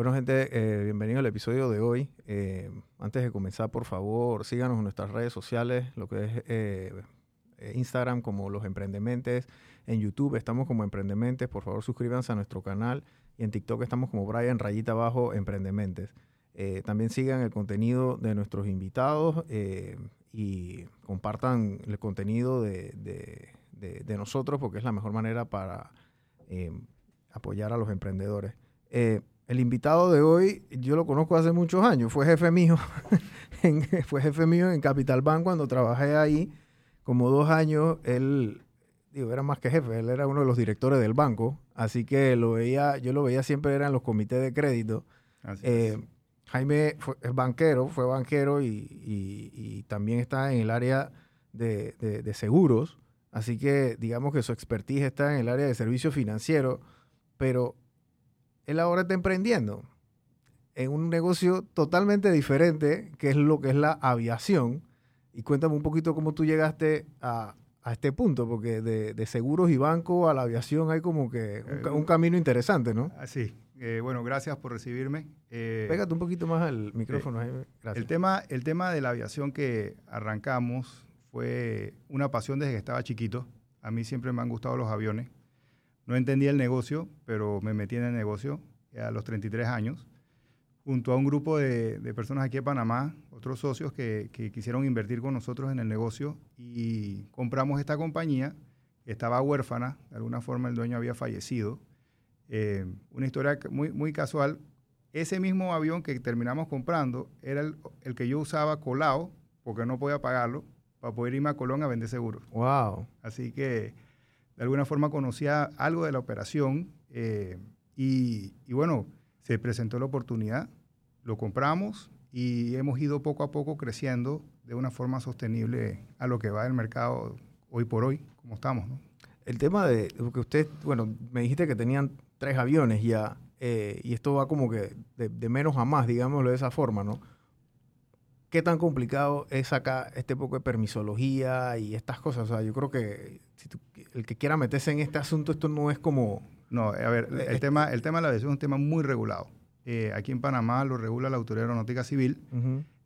Bueno, gente, eh, bienvenido al episodio de hoy. Eh, antes de comenzar, por favor, síganos en nuestras redes sociales, lo que es eh, Instagram como Los Emprendementes, en YouTube estamos como Emprendementes, por favor suscríbanse a nuestro canal y en TikTok estamos como Brian Rayita Abajo Emprendementes. también sigan el contenido de nuestros invitados y compartan el contenido de, nosotros porque es la mejor manera para apoyar a los emprendedores. El invitado de hoy, yo lo conozco hace muchos años, fue jefe mío, fue jefe mío en Capital Bank cuando trabajé ahí como dos años. Él, digo, era más que jefe, él era uno de los directores del banco, así que lo veía, yo lo veía siempre era en los comités de crédito. Eh, Jaime fue, es banquero, fue banquero y, también está en el área de, de seguros, así que digamos que su expertise está en el área de servicios financieros, pero él ahora está emprendiendo en un negocio totalmente diferente, que es lo que es la aviación. Y cuéntame un poquito cómo tú llegaste a, este punto, porque de, seguros y banco a la aviación hay como que un, eh, camino interesante, ¿no? Sí. Eh, bueno, gracias por recibirme. Eh, Pégate un poquito más al micrófono. El, tema, el tema de la aviación que arrancamos fue una pasión desde que estaba chiquito. A mí siempre me han gustado los aviones. No entendía el negocio, pero me metí en el negocio a los 33 años, junto a un grupo de, personas aquí en Panamá, otros socios que, quisieron invertir con nosotros en el negocio y compramos esta compañía que estaba huérfana, de alguna forma el dueño había fallecido. Eh, una historia muy, muy casual. Ese mismo avión que terminamos comprando era el, el que yo usaba colado, porque no podía pagarlo, para poder irme a Colón a vender seguros. Wow. Así que de alguna forma conocía algo de la operación eh, y, bueno, se presentó la oportunidad, lo compramos y hemos ido poco a poco creciendo de una forma sostenible a lo que va el mercado hoy por hoy, como estamos. ¿no? El tema de, que usted, bueno, me dijiste que tenían tres aviones ya, eh, y esto va como que de, de, menos a más, digámoslo de esa forma, ¿no? ¿Qué tan complicado es sacar este poco de permisología y estas cosas? O sea, yo creo que el que quiera meterse en este asunto, esto no es como... No, a ver, el, tema, el tema de la aviación es un tema muy regulado. Eh, aquí en Panamá lo regula la Autoridad Aeronáutica Civil.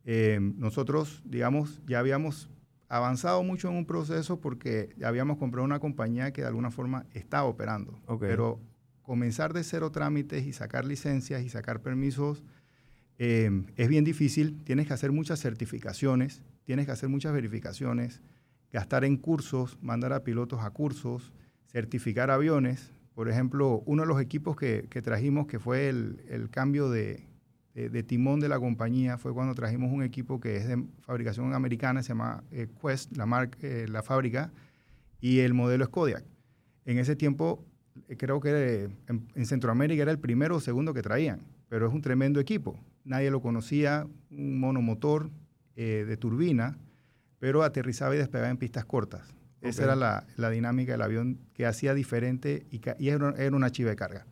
Eh, nosotros, digamos, ya habíamos avanzado mucho en un proceso porque ya habíamos comprado una compañía que de alguna forma estaba operando. Pero comenzar de cero trámites y sacar licencias y sacar permisos eh, es bien difícil, tienes que hacer muchas certificaciones, tienes que hacer muchas verificaciones, gastar en cursos, mandar a pilotos a cursos, certificar aviones. Por ejemplo, uno de los equipos que, trajimos, que fue el, cambio de, timón de la compañía, fue cuando trajimos un equipo que es de fabricación americana, se llama eh, Quest, la, marca, eh, la fábrica, y el modelo es Kodiak. En ese tiempo, creo que en Centroamérica era el primero o segundo que traían, pero es un tremendo equipo nadie lo conocía, un monomotor eh, de turbina, pero aterrizaba y despegaba en pistas cortas. Esa era la, dinámica del avión que hacía diferente y, era, una chiva de carga.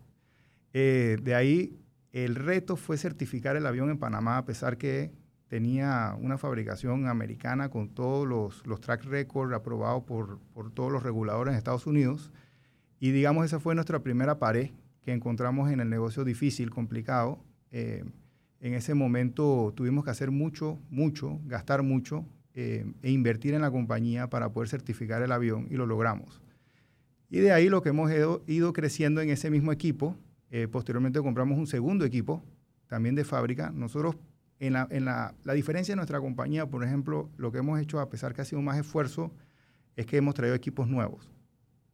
Eh, de ahí el reto fue certificar el avión en Panamá, a pesar que tenía una fabricación americana con todos los, los track records aprobados por, por, todos los reguladores en Estados Unidos. Y digamos, esa fue nuestra primera pared que encontramos en el negocio difícil, complicado. Eh, en ese momento tuvimos que hacer mucho, mucho, gastar mucho eh, e invertir en la compañía para poder certificar el avión y lo logramos. Y de ahí lo que hemos ido, creciendo en ese mismo equipo. Eh, posteriormente compramos un segundo equipo, también de fábrica. Nosotros, en, la, en la, la, diferencia de nuestra compañía, por ejemplo, lo que hemos hecho, a pesar que ha sido más esfuerzo, es que hemos traído equipos nuevos.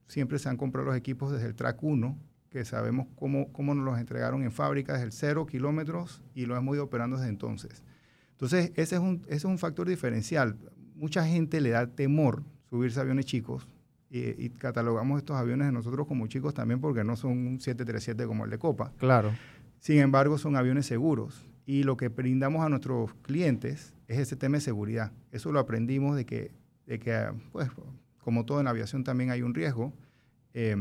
Siempre se han comprado los equipos desde el track 1 que sabemos cómo, cómo nos los entregaron en fábrica desde el cero kilómetros y lo hemos ido operando desde entonces. Entonces, ese es un, ese es un factor diferencial. Mucha gente le da temor subirse a aviones chicos y, catalogamos estos aviones de nosotros como chicos también porque no son un 737 como el de Copa. Claro. Sin embargo, son aviones seguros y lo que brindamos a nuestros clientes es ese tema de seguridad. Eso lo aprendimos de que, de que pues, como todo en aviación también hay un riesgo. Eh,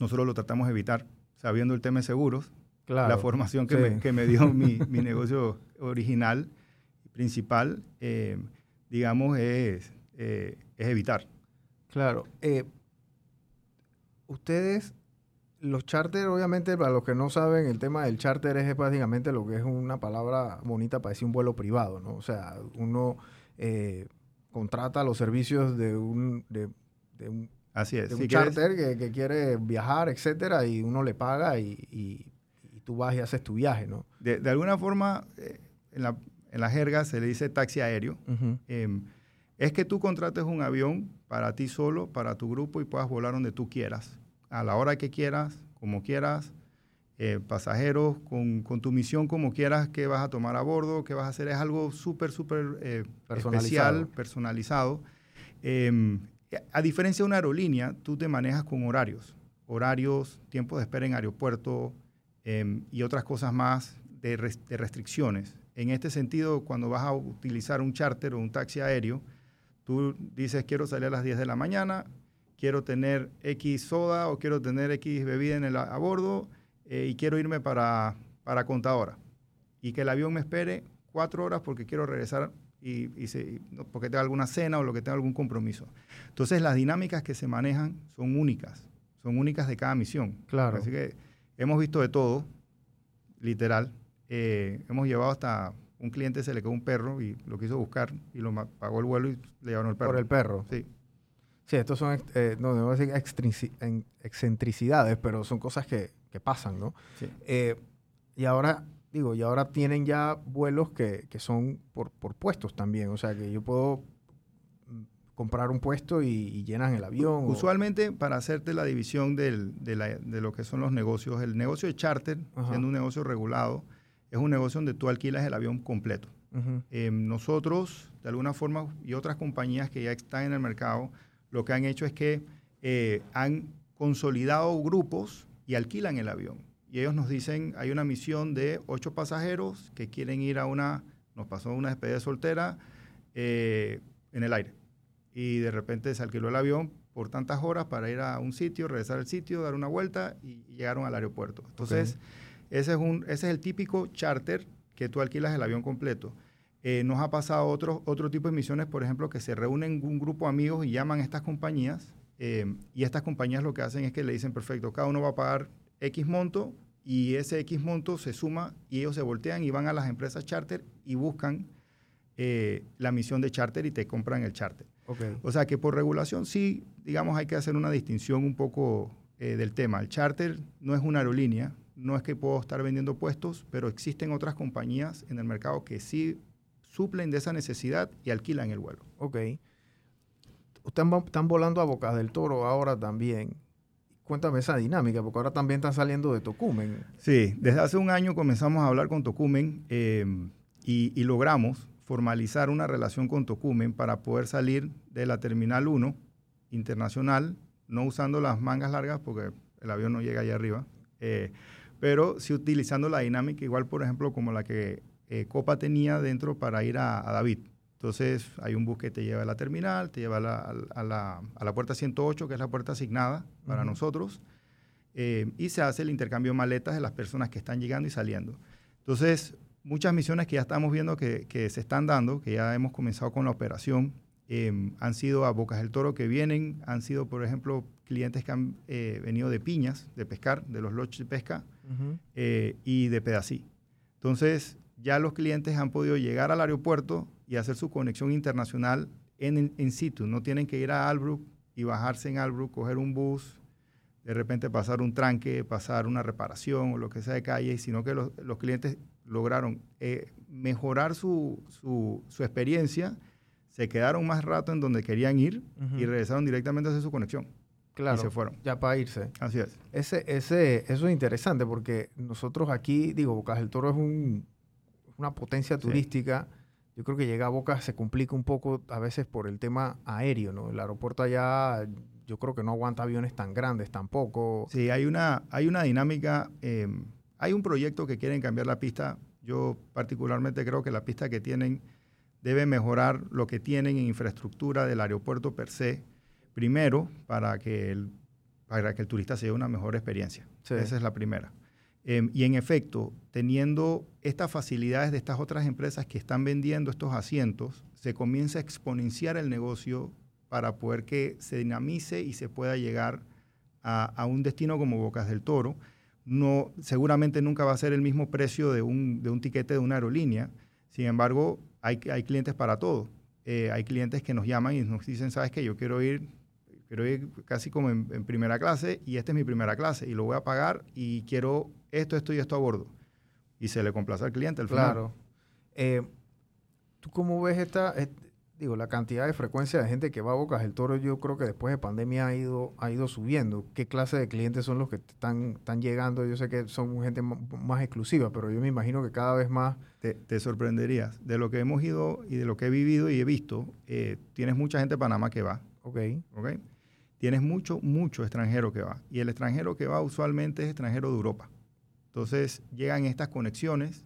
nosotros lo tratamos de evitar, sabiendo el tema de seguros. la formación que, me, dio mi, negocio original, principal, eh, digamos, es, eh, es evitar. Claro. Eh, ustedes los charter, obviamente, para los que no saben, el tema del charter es básicamente lo que es una palabra bonita para decir un vuelo privado, ¿no? O sea, uno contrata los servicios de un, de, un, Así es. un charter que, quiere viajar, etcétera, y uno le paga y, tú vas y haces tu viaje, ¿no? De, alguna forma, eh, en, la, en, la, jerga se le dice taxi aéreo. Em, es que tú contrates un avión para ti solo, para tu grupo y puedas volar donde tú quieras a la hora que quieras, como quieras, eh, pasajeros, con, tu misión como quieras, qué vas a tomar a bordo, qué vas a hacer. Es algo súper, súper eh, especial, personalizado. Em, a diferencia de una aerolínea, tú te manejas con horarios, horarios, tiempo de espera en aeropuerto em, y otras cosas más de, de, restricciones. En este sentido, cuando vas a utilizar un charter o un taxi aéreo, tú dices quiero salir a las 10 de la mañana, quiero tener X soda o quiero tener X bebida en el, a bordo eh, y quiero irme para, para Contadora. Y que el avión me espere cuatro horas porque quiero regresar y, porque tengo alguna cena o lo que tenga algún compromiso. Entonces las dinámicas que se manejan son únicas, son únicas de cada misión. Claro. Así que hemos visto de todo, literal. Eh, hemos llevado hasta un cliente se le quedó un perro y lo quiso buscar y lo pagó el vuelo y le llevaron el perro. Por el perro. Sí. Sí, estos son, eh, no debo decir excentricidades, pero son cosas que, pasan, ¿no? Sí. Eh, y ahora, digo, y ahora tienen ya vuelos que, son por, puestos también, o sea, que yo puedo mm, comprar un puesto y, llenan el avión. Usualmente, para hacerte la división de, lo que son los negocios, el negocio de charter, siendo un negocio regulado, es un negocio donde tú alquilas el avión completo. Em, nosotros, de alguna forma, y otras compañías que ya están en el mercado, lo que han hecho es que eh, han consolidado grupos y alquilan el avión. Y ellos nos dicen, hay una misión de ocho pasajeros que quieren ir a una, nos pasó una despedida soltera eh, en el aire. Y de repente se alquiló el avión por tantas horas para ir a un sitio, regresar al sitio, dar una vuelta y, llegaron al aeropuerto. Entonces, ese, es un, ese es el típico charter que tú alquilas el avión completo. Eh, nos ha pasado otro, otro tipo de misiones, por ejemplo, que se reúnen un grupo de amigos y llaman a estas compañías. Eh, y estas compañías lo que hacen es que le dicen, perfecto, cada uno va a pagar X monto y ese X monto se suma y ellos se voltean y van a las empresas charter y buscan eh, la misión de charter y te compran el charter. O sea que por regulación sí, digamos, hay que hacer una distinción un poco del tema. El charter no es una aerolínea, no es que puedo estar vendiendo puestos, pero existen otras compañías en el mercado que sí suplen de esa necesidad y alquilan el vuelo. Ok. Ustedes están volando a Bocas del Toro ahora también. Cuéntame esa dinámica, porque ahora también están saliendo de Tocumen. Sí, desde hace un año comenzamos a hablar con Tocumen em, y, logramos formalizar una relación con Tocumen para poder salir de la Terminal 1 internacional, no usando las mangas largas porque el avión no llega allá arriba, eh, pero sí utilizando la dinámica igual, por ejemplo, como la que eh, Copa tenía dentro para ir a, David. Entonces hay un bus que te lleva a la terminal, te lleva a la, a la, puerta 108, que es la puerta asignada para nosotros, eh, y se hace el intercambio de maletas de las personas que están llegando y saliendo. Entonces, muchas misiones que ya estamos viendo que, se están dando, que ya hemos comenzado con la operación, eh, han sido a Bocas del Toro que vienen, han sido, por ejemplo, clientes que han venido de piñas, de pescar, de los lodges de pesca y de pedací. Entonces, ya los clientes han podido llegar al aeropuerto y hacer su conexión internacional en, en situ. No tienen que ir a Albrook y bajarse en Albrook, coger un bus, de repente pasar un tranque, pasar una reparación o lo que sea de calle, sino que los, los clientes lograron eh, mejorar su, su, su, experiencia, se quedaron más rato en donde querían ir y regresaron directamente a hacer su conexión. Claro. Y se fueron. Ya para irse. Así es. Ese, ese, eso es interesante porque nosotros aquí, digo, Bocas del Toro es un, una potencia turística. Yo creo que llega a Boca se complica un poco a veces por el tema aéreo, ¿no? El aeropuerto allá yo creo que no aguanta aviones tan grandes tampoco. Sí, hay una, hay una dinámica, em, hay un proyecto que quieren cambiar la pista. Yo particularmente creo que la pista que tienen debe mejorar lo que tienen en infraestructura del aeropuerto per se, primero para que el, para que el turista se lleve una mejor experiencia. Esa es la primera. Em, y en efecto, teniendo estas facilidades de estas otras empresas que están vendiendo estos asientos, se comienza a exponenciar el negocio para poder que se dinamice y se pueda llegar a, un destino como Bocas del Toro, no, seguramente nunca va a ser el mismo precio de un, de un tiquete de una aerolínea. Sin embargo, hay, hay clientes para todo. Eh, hay clientes que nos llaman y nos dicen, sabes que yo quiero ir, quiero ir casi como en, primera clase y esta es mi primera clase y lo voy a pagar y quiero esto, esto y esto a bordo. Y se le complace al cliente al final. Claro. Eh, ¿Tú cómo ves esta, digo, la cantidad de frecuencia de gente que va a Bocas del Toro, yo creo que después de pandemia ha ido, ha ido subiendo. ¿Qué clase de clientes son los que están, están llegando? Yo sé que son gente más exclusiva, pero yo me imagino que cada vez más... Te, sorprenderías. De lo que hemos ido y de lo que he vivido y he visto, eh, tienes mucha gente de Panamá que va. Ok. Ok. Tienes mucho, mucho extranjero que va. Y el extranjero que va usualmente es extranjero de Europa. Entonces llegan estas conexiones,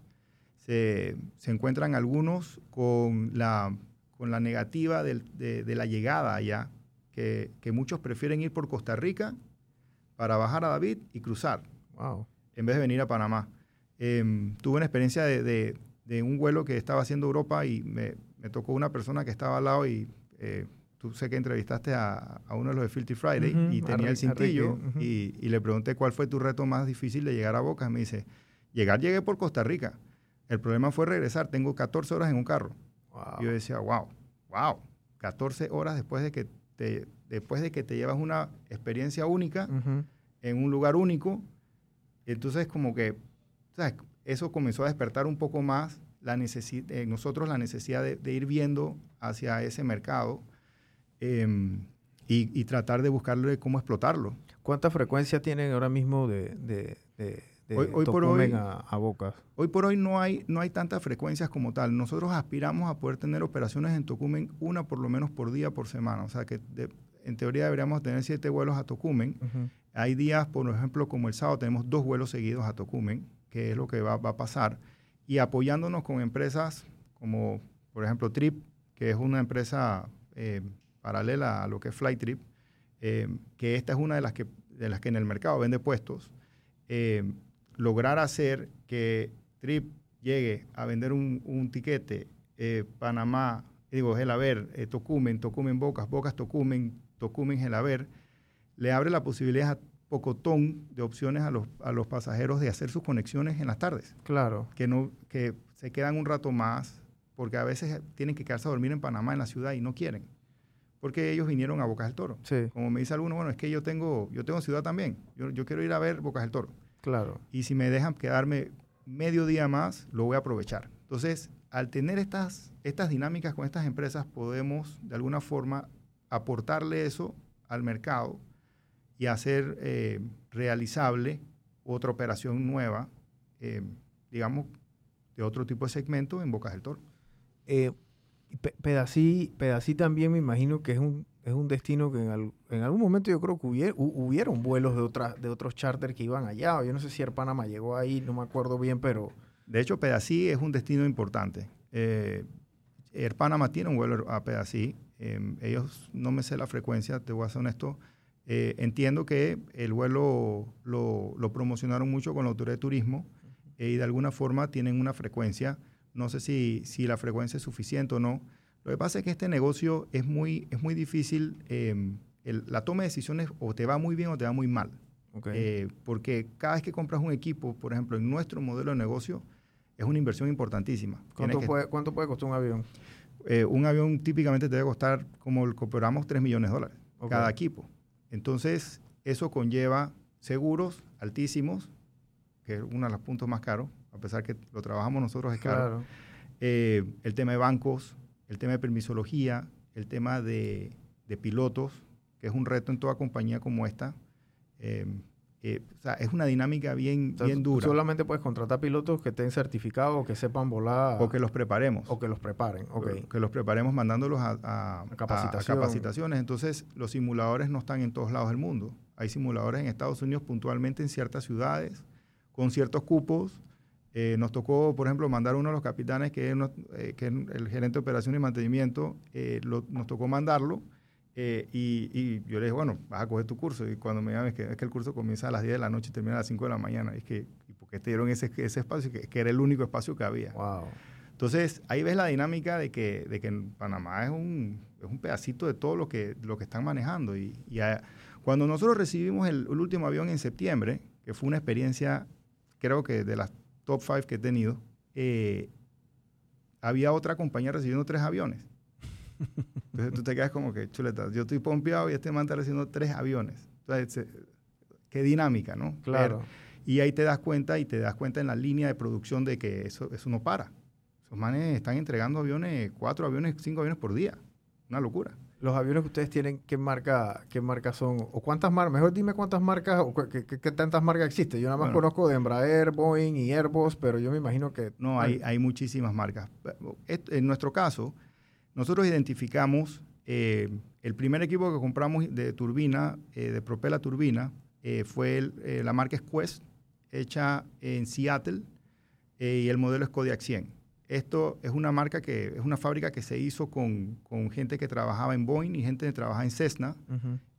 se, se encuentran algunos con la con la negativa de, la llegada allá, que, muchos prefieren ir por Costa Rica para bajar a David y cruzar, wow. en vez de venir a Panamá. Em, tuve una experiencia de, un vuelo que estaba haciendo Europa y me, tocó una persona que estaba al lado y eh, tú sé que entrevistaste a, uno de los de Filthy Friday y tenía el cintillo y, le pregunté cuál fue tu reto más difícil de llegar a Boca. Me dice, llegar llegué por Costa Rica. El problema fue regresar. Tengo 14 horas en un carro. Y yo decía, wow, wow, 14 horas después de que te, después de que te llevas una experiencia única en un lugar único. Entonces, como que, ¿sabes? Eso comenzó a despertar un poco más la en nosotros la necesidad de, ir viendo hacia ese mercado em, y, tratar de buscarle cómo explotarlo. ¿Cuánta frecuencia tienen ahora mismo de hoy, por hoy, a, Bocas? Hoy por hoy no hay, no hay tantas frecuencias como tal. Nosotros aspiramos a poder tener operaciones en Tocumen una por lo menos por día por semana. O sea que en teoría deberíamos tener siete vuelos a Tocumen. Hay días, por ejemplo, como el sábado, tenemos dos vuelos seguidos a Tocumen, que es lo que va, a pasar. Y apoyándonos con empresas como, por ejemplo, Trip, que es una empresa eh, paralela a lo que es Flytrip, eh, que esta es una de las que, de las que en el mercado vende puestos. Eh, lograr hacer que Trip llegue a vender un, un tiquete eh, Panamá, digo, Gelaber, eh, Tocumen, Tocumen Bocas, Bocas Tocumen, Tocumen Gelaber, le abre la posibilidad a pocotón de opciones a los, a los pasajeros de hacer sus conexiones en las tardes. Claro. Que, no, que se quedan un rato más, porque a veces tienen que quedarse a dormir en Panamá, en la ciudad, y no quieren. Porque ellos vinieron a Bocas del Toro. Sí. Como me dice alguno, bueno, es que yo tengo, yo tengo ciudad también. Yo, yo quiero ir a ver Bocas del Toro. Claro. Y si me dejan quedarme medio día más, lo voy a aprovechar. Entonces, al tener estas, estas dinámicas con estas empresas, podemos de alguna forma aportarle eso al mercado y hacer eh, realizable otra operación nueva, eh, digamos, de otro tipo de segmento en Bocas del Toro. Eh, Pedací, Pedací también me imagino que es un es un destino que en, algún momento yo creo que hubieron vuelos de, otras de otros charters que iban allá. Yo no sé si Air Panama llegó ahí, no me acuerdo bien, pero... De hecho, Pedací es un destino importante. Eh, Air Panama tiene un vuelo a Pedací. Em, ellos, no me sé la frecuencia, te voy a ser honesto. Eh, entiendo que el vuelo lo, promocionaron mucho con la autoridad de turismo eh, y de alguna forma tienen una frecuencia. No sé si, si la frecuencia es suficiente o no lo que pasa es que este negocio es muy, es muy difícil, em, la toma de decisiones o te va muy bien o te va muy mal. Eh, porque cada vez que compras un equipo, por ejemplo, en nuestro modelo de negocio, es una inversión importantísima. ¿Cuánto, puede, costar un avión? Eh, un avión típicamente te debe costar, como el cooperamos, 3 millones de dólares cada equipo. Entonces, eso conlleva seguros altísimos, que es uno de los puntos más caros, a pesar que lo trabajamos nosotros es caro. Eh, el tema de bancos, el tema de permisología, el tema de, pilotos, que es un reto en toda compañía como esta. Eh, eh, o sea, es una dinámica bien, bien dura. Solamente puedes contratar pilotos que estén certificados o que sepan volar. O que los preparemos. O que los preparen, ok. Que los preparemos mandándolos a, capacitaciones. Entonces, los simuladores no están en todos lados del mundo. Hay simuladores en Estados Unidos puntualmente en ciertas ciudades, con ciertos cupos, eh, nos tocó, por ejemplo, mandar uno de los capitanes, que es, eh, el gerente de operación y mantenimiento, eh, nos tocó mandarlo. Y, yo le dije, bueno, vas a coger tu curso. Y cuando me llaman, es que, es que el curso comienza a las 10 de la noche y termina a las 5 de la mañana. Y es que, ¿y por qué te dieron ese, ese espacio? Que, que, era el único espacio que había. Wow. Entonces, ahí ves la dinámica de que, de que Panamá es un, es un pedacito de todo lo que, lo que están manejando. Y, y Cuando nosotros recibimos el, último avión en septiembre, que fue una experiencia, creo que de las top five que he tenido, eh, había otra compañía recibiendo tres aviones. Entonces tú te quedas como que, chuleta, yo estoy pompeado y este man está recibiendo tres aviones. Entonces, qué dinámica, ¿no? Claro. y ahí te das cuenta y te das cuenta en la línea de producción de que eso, eso no para. Esos manes están entregando aviones, cuatro aviones, cinco aviones por día. Una locura. Los aviones que ustedes tienen, ¿qué marca, qué marca son? ¿O cuántas marcas? Mejor dime cuántas marcas o qué, tantas marcas existen. Yo nada más conozco de Embraer, Boeing y Airbus, pero yo me imagino que... No, hay, hay muchísimas marcas. En nuestro caso, nosotros identificamos eh, el primer equipo que compramos de turbina, eh, de propela turbina, eh, fue la marca Quest, hecha en Seattle, y el modelo es Kodiak 100. Esto es una marca que es una fábrica que se hizo con, gente que trabajaba en Boeing y gente que trabajaba en Cessna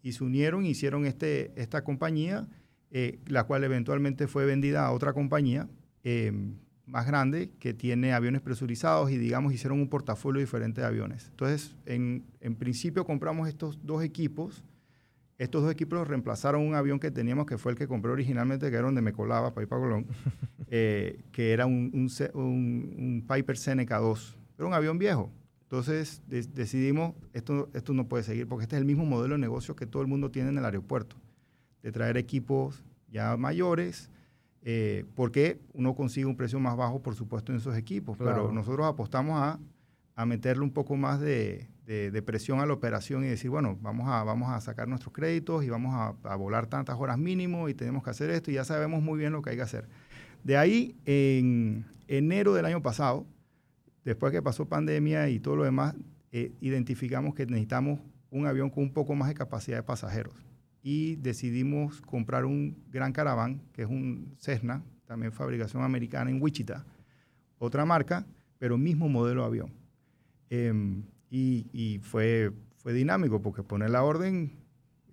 y se unieron hicieron este, esta compañía, eh, la cual eventualmente fue vendida a otra compañía em, más grande que tiene aviones presurizados y digamos hicieron un portafolio diferente de aviones. Entonces, en, en principio compramos estos dos equipos estos dos equipos reemplazaron un avión que teníamos, que fue el que compré originalmente, que era donde me colaba para ir para Colón, eh, que era un, un, Piper Seneca 2. Era un avión viejo. Entonces decidimos, esto, esto no puede seguir, porque este es el mismo modelo de negocio que todo el mundo tiene en el aeropuerto, de traer equipos ya mayores, eh, porque uno consigue un precio más bajo, por supuesto, en esos equipos. Pero nosotros apostamos a, a meterle un poco más de, de, presión a la operación y decir, bueno, vamos a, vamos a sacar nuestros créditos y vamos a, volar tantas horas mínimo y tenemos que hacer esto y ya sabemos muy bien lo que hay que hacer. De ahí, en enero del año pasado, después que pasó pandemia y todo lo demás, eh, identificamos que necesitamos un avión con un poco más de capacidad de pasajeros y decidimos comprar un Gran Caravan, que es un Cessna, también fabricación americana en Wichita, otra marca, pero mismo modelo de avión. Em, y, fue, fue dinámico porque poner la orden,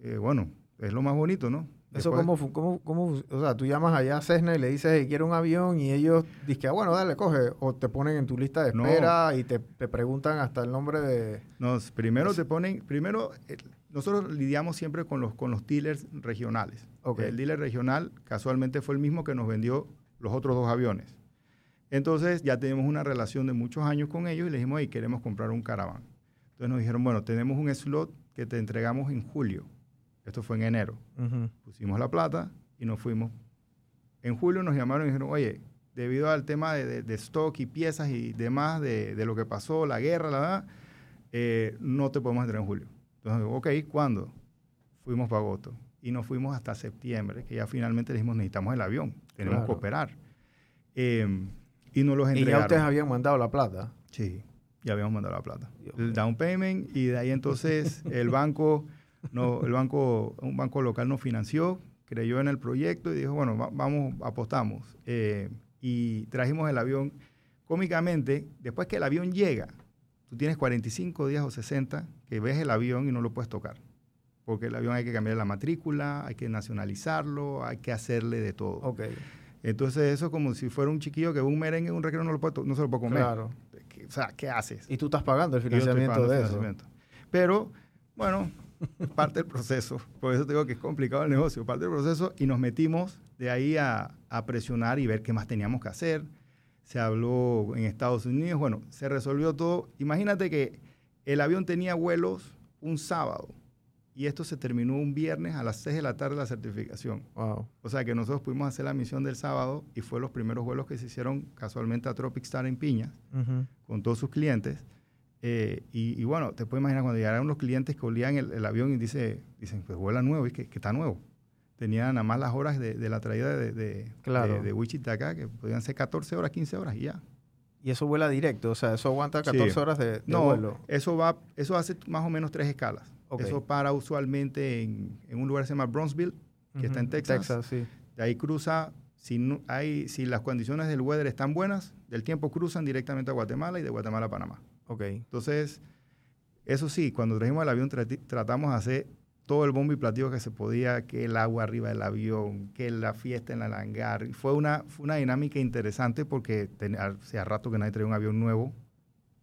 eh, bueno, es lo más bonito, ¿no? Eso como, como, o sea, tú llamas allá a Cessna y le dices que quiere un avión y ellos dicen, ah, bueno, dale, coge, o te ponen en tu lista de espera y te, preguntan hasta el nombre de... No, primero te ponen, primero, eh, nosotros lidiamos siempre con los, con los dealers regionales. El dealer regional casualmente fue el mismo que nos vendió los otros dos aviones. Entonces ya tenemos una relación de muchos años con ellos y le dijimos, hey, queremos comprar un caraván. Entonces nos dijeron, bueno, tenemos un slot que te entregamos en julio. Esto fue en enero. Pusimos la plata y nos fuimos. En julio nos llamaron y dijeron, oye, debido al tema de, stock y piezas y demás de, lo que pasó, la guerra, la verdad, eh, no te podemos entregar en julio. Entonces, ok, ¿cuándo? Fuimos para agosto. Y nos fuimos hasta septiembre, que ya finalmente dijimos, necesitamos el avión, tenemos que operar. Eh, y nos los entregaron. ¿Y ya ustedes habían mandado la plata? Sí, ya habíamos mandado la plata. el down payment y de ahí entonces el banco, no, el banco, un banco local nos financió, creyó en el proyecto y dijo, bueno, vamos, apostamos. Eh, y trajimos el avión. Cómicamente, después que el avión llega, tú tienes 45 días o 60 que ves el avión y no lo puedes tocar. Porque el avión hay que cambiar la matrícula, hay que nacionalizarlo, hay que hacerle de todo. Okay. Entonces eso es como si fuera un chiquillo que un merengue, un recreo no, lo puede, no se lo puede comer. Claro. O sea, ¿qué haces? Y tú estás pagando el financiamiento de eso. Pero, bueno, parte del proceso. Por eso te digo que es complicado el negocio. Parte del proceso y nos metimos de ahí a, a presionar y ver qué más teníamos que hacer. Se habló en Estados Unidos. Bueno, se resolvió todo. Imagínate que el avión tenía vuelos un sábado y esto se terminó un viernes a las 6 de la tarde la certificación. Wow. O sea que nosotros pudimos hacer la misión del sábado y fue los primeros vuelos que se hicieron casualmente a Tropic Star en Piña con todos sus clientes. Eh, y, bueno, te puedes imaginar cuando llegaron los clientes que olían el, avión y dice, dicen, pues vuela nuevo, y que, que está nuevo. Tenían nada más las horas de, la traída de, de, claro. de, Wichita acá, que podían ser 14 horas, 15 horas y ya. Y eso vuela directo, o sea, eso aguanta 14 horas de, no, vuelo. Eso va, eso hace más o menos tres escalas. Eso para usualmente en, un lugar que se llama Bronzeville, que está en Texas. Texas sí. De ahí cruza, si, hay, si las condiciones del weather están buenas, del tiempo cruzan directamente a Guatemala y de Guatemala a Panamá. Ok. Entonces, eso sí, cuando trajimos el avión tratamos de hacer todo el bombo y platillo que se podía, que el agua arriba del avión, que la fiesta en el hangar. Fue una, fue una dinámica interesante porque hacía rato que nadie traía un avión nuevo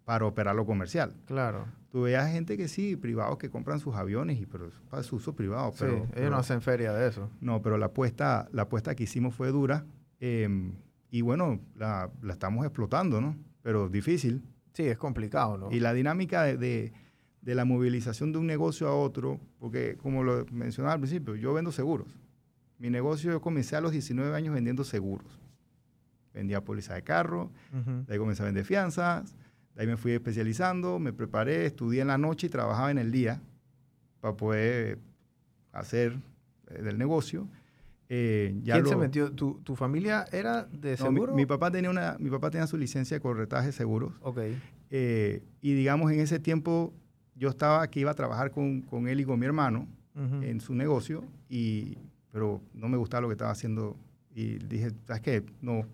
para operar lo comercial. Claro. Tú veías gente que sí, privados que compran sus aviones, y pero es para su uso privado. Pero, sí, ellos no hacen feria de eso. No, pero la apuesta, la apuesta que hicimos fue dura. Em, y bueno, la, la, estamos explotando, ¿no? Pero difícil. Sí, es complicado, ¿no? Y la dinámica de, de, de la movilización de un negocio a otro, porque como lo mencionaba al principio, yo vendo seguros. Mi negocio, yo comencé a los 19 años vendiendo seguros. Vendía póliza de carro, de ahí comencé a vender fianzas, de ahí me fui especializando, me preparé, estudié en la noche y trabajaba en el día para poder hacer eh, del negocio. Eh, ya ¿Quién se metió? ¿Tu, ¿Tu, familia era de seguro? mi, papá tenía una, mi papá tenía su licencia de corretaje de seguros. Ok. Eh, y digamos, en ese tiempo yo estaba aquí, iba a trabajar con, con él y con mi hermano en su negocio, y, pero no me gustaba lo que estaba haciendo. Y dije, ¿sabes qué? No.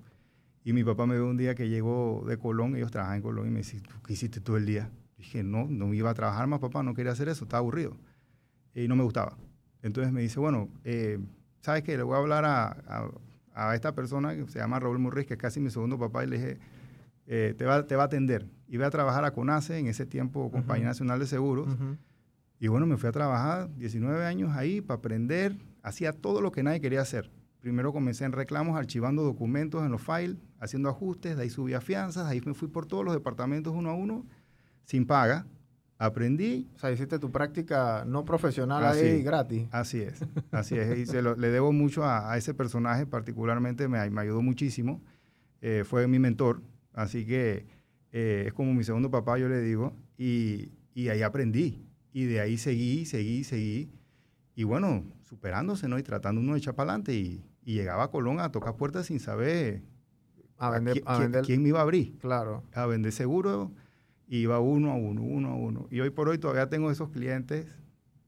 Y mi papá me vio un día que llegó de Colón, ellos trabajan en Colón, y me dice, ¿tú qué hiciste todo el día? dije, no, no me iba a trabajar más, papá, no quería hacer eso, estaba aburrido. Y no me gustaba. Entonces me dice, bueno, eh, ¿sabes qué? Le voy a hablar a, a, esta persona que se llama Raúl Murriz, que es casi mi segundo papá, y le dije, eh, te, va, te va a atender. Y voy a trabajar a CONACE, en ese tiempo Compañía Nacional de Seguros. Y bueno, me fui a trabajar 19 años ahí para aprender. Hacía todo lo que nadie quería hacer. Primero comencé en reclamos, archivando documentos en los files, haciendo ajustes, de ahí subía fianzas, ahí me fui por todos los departamentos uno a uno, sin paga. Aprendí. O sea, hiciste tu práctica no profesional ahí gratis. Así es, así es. Y se le debo mucho a, ese personaje, particularmente me, me ayudó muchísimo. Eh, fue mi mentor, así que eh, es como mi segundo papá, yo le digo, y, y, ahí aprendí. Y de ahí seguí, seguí, seguí. Y bueno, superándose, ¿no? Y tratando uno de echar para adelante. Y, y, llegaba a Colón a tocar puertas sin saber a vender, quién, me iba a abrir. Claro. A vender seguro. Iba uno a uno, uno a uno. Y hoy por hoy todavía tengo esos clientes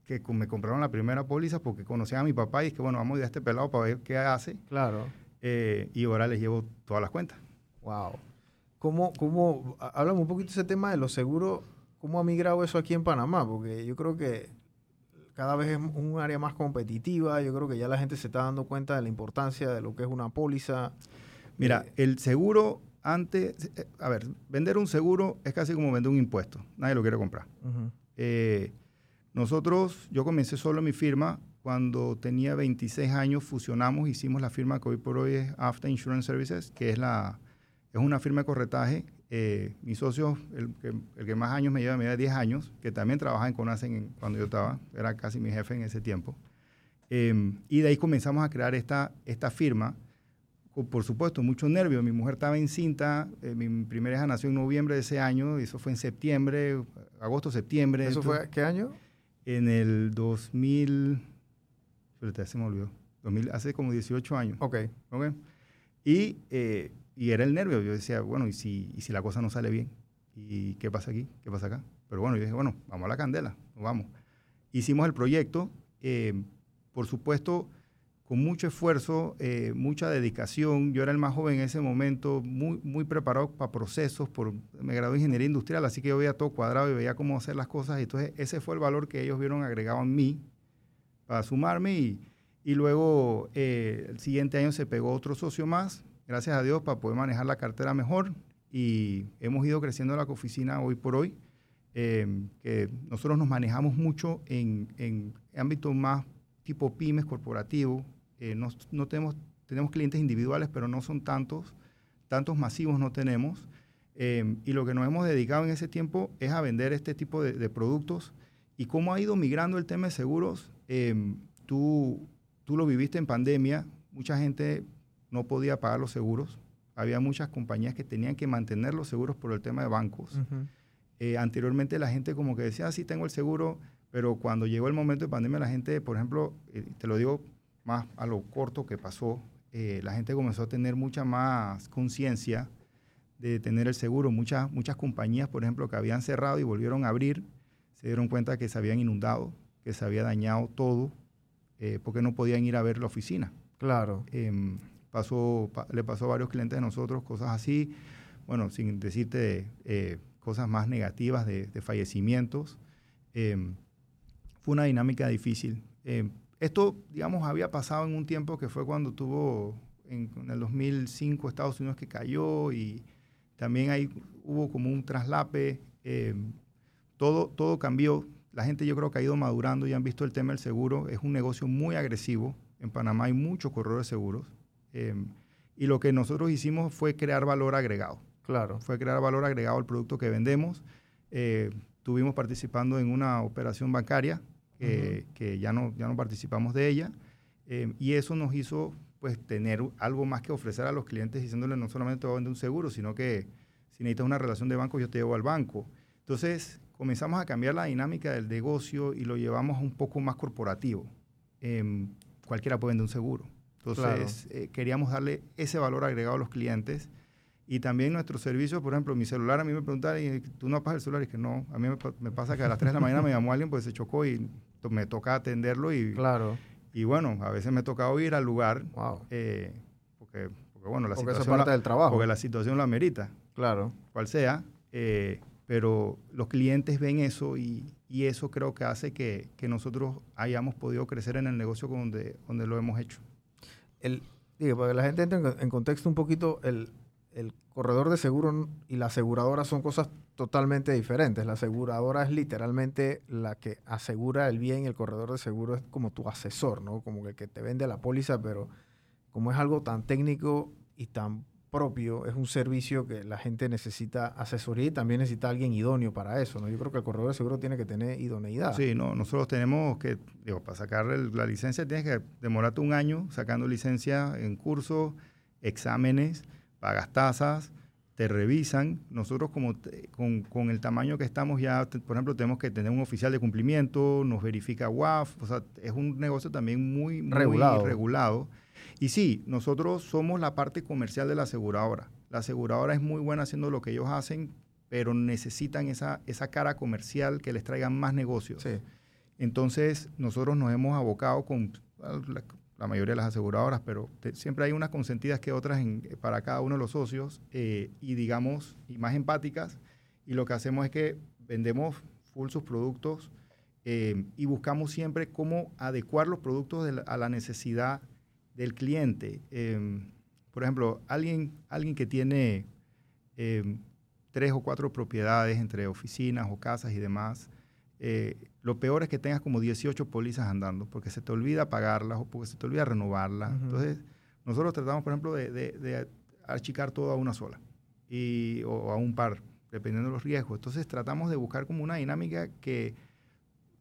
que me compraron la primera póliza porque conocían a mi papá y es que, bueno, vamos a ir a este pelado para ver qué hace. Claro. Eh, y ahora les llevo todas las cuentas. Wow. ¿Cómo, cómo, háblame un poquito de ese tema de los seguros, cómo ha migrado eso aquí en Panamá? Porque yo creo que cada vez es un área más competitiva, yo creo que ya la gente se está dando cuenta de la importancia de lo que es una póliza. Mira, eh, el seguro antes, eh, a ver, vender un seguro es casi como vender un impuesto, nadie lo quiere comprar. Eh, nosotros, yo comencé solo mi firma cuando tenía 26 años, fusionamos, hicimos la firma que hoy por hoy es After Insurance Services, que es la es una firma de corretaje. Eh, mi socio, el que, más años me lleva, me lleva 10 años, que también trabajaba en Conacen cuando yo estaba, era casi mi jefe en ese tiempo. Em, y de ahí comenzamos a crear esta, esta firma. Con, por supuesto, mucho nervio. Mi mujer estaba encinta, eh, mi primera hija nació en noviembre de ese año, y eso fue en septiembre, agosto, septiembre. ¿Eso fue qué año? En el 2000, se me olvidó, 2000, hace como 18 años. Ok. okay. Y eh, y era el nervio. Yo decía, bueno, ¿y si, y si la cosa no sale bien? ¿Y qué pasa aquí? ¿Qué pasa acá? Pero bueno, yo dije, bueno, vamos a la candela, vamos. Hicimos el proyecto, eh, por supuesto, con mucho esfuerzo, eh, mucha dedicación. Yo era el más joven en ese momento, muy, muy preparado para procesos. Por, me gradué en ingeniería industrial, así que yo veía todo cuadrado y veía cómo hacer las cosas. Y entonces ese fue el valor que ellos vieron agregado en mí para sumarme. Y, y luego eh, el siguiente año se pegó otro socio más, gracias a Dios, para poder manejar la cartera mejor y hemos ido creciendo la oficina hoy por hoy. Em, que nosotros nos manejamos mucho en, en ámbitos más tipo pymes, corporativo. Eh, no, tenemos, tenemos clientes individuales, pero no son tantos, tantos masivos no tenemos. Em, y lo que nos hemos dedicado en ese tiempo es a vender este tipo de, productos. Y cómo ha ido migrando el tema de seguros, em, tú, tú lo viviste en pandemia, mucha gente no podía pagar los seguros. Había muchas compañías que tenían que mantener los seguros por el tema de bancos. Eh, anteriormente la gente como que decía, ah, sí, tengo el seguro, pero cuando llegó el momento de pandemia, la gente, por ejemplo, eh, te lo digo más a lo corto que pasó, eh, la gente comenzó a tener mucha más conciencia de tener el seguro. Muchas, muchas compañías, por ejemplo, que habían cerrado y volvieron a abrir, se dieron cuenta que se habían inundado, que se había dañado todo, porque no podían ir a ver la oficina. Claro. Em, pasó, le pasó a varios clientes de nosotros cosas así, bueno, sin decirte eh, cosas más negativas de, fallecimientos. Em, fue una dinámica difícil. Em, esto, digamos, había pasado en un tiempo que fue cuando tuvo, en, el 2005, Estados Unidos que cayó y también hay, hubo como un traslape, todo, todo cambió. La gente yo creo que ha ido madurando y han visto el tema del seguro. Es un negocio muy agresivo. En Panamá hay muchos corredores seguros. Y lo que nosotros hicimos fue crear valor agregado. Claro. Fue crear valor agregado al producto que vendemos. Eh, estuvimos participando en una operación bancaria que ya, no, ya no participamos de ella. Eh, y eso nos hizo pues tener algo más que ofrecer a los clientes diciéndoles no solamente te voy a vender un seguro, sino que si necesitas una relación de banco yo te llevo al banco. Entonces comenzamos a cambiar la dinámica del negocio y lo llevamos un poco más corporativo. Em, cualquiera puede vender un seguro. Entonces eh, queríamos darle ese valor agregado a los clientes y también nuestros servicios, por ejemplo, mi celular, a mí me preguntaban, ¿tú no apagas el celular? Y que no, a mí me, pasa que a las 3 de la mañana me llamó alguien, pues se chocó y me toca atenderlo. Y, claro. Y bueno, a veces me toca ir al lugar. Eh, porque, porque, bueno, la situación. parte del trabajo. Porque la situación lo amerita. Claro. Cual sea. Eh, pero los clientes ven eso y, y eso creo que hace que, que, nosotros hayamos podido crecer en el negocio donde, donde lo hemos hecho. El, digo, para que la gente entre en contexto un poquito, el, el corredor de seguro y la aseguradora son cosas totalmente diferentes. La aseguradora es literalmente la que asegura el bien, el corredor de seguro es como tu asesor, ¿no? Como el que te vende la póliza, pero como es algo tan técnico y tan propio, es un servicio que la gente necesita asesoría y también necesita alguien idóneo para eso, ¿no? Yo creo que el corredor de seguro tiene que tener idoneidad. Sí, no, nosotros tenemos que, digo, para sacar la licencia tienes que demorarte un año sacando licencia en cursos, exámenes, pagas tasas, te revisan. Nosotros como con, el tamaño que estamos ya, por ejemplo, tenemos que tener un oficial de cumplimiento, nos verifica WAF, o sea, es un negocio también muy, regulado. regulado. Y sí, nosotros somos la parte comercial de la aseguradora. La aseguradora es muy buena haciendo lo que ellos hacen, pero necesitan esa, esa cara comercial que les traiga más negocios. Entonces, nosotros nos hemos abocado con la mayoría de las aseguradoras, pero siempre hay unas consentidas que otras para cada uno de los socios eh, y digamos, y más empáticas. Y lo que hacemos es que vendemos full sus productos eh, y buscamos siempre cómo adecuar los productos a la necesidad del cliente. Em, por ejemplo, alguien, alguien que tiene em, tres o cuatro propiedades entre oficinas o casas y demás, eh, lo peor es que tengas como 18 pólizas andando, porque se te olvida pagarlas o porque se te olvida renovarlas. Entonces, nosotros tratamos, por ejemplo, de, achicar todo a una sola y, o a un par, dependiendo de los riesgos. Entonces, tratamos de buscar como una dinámica que,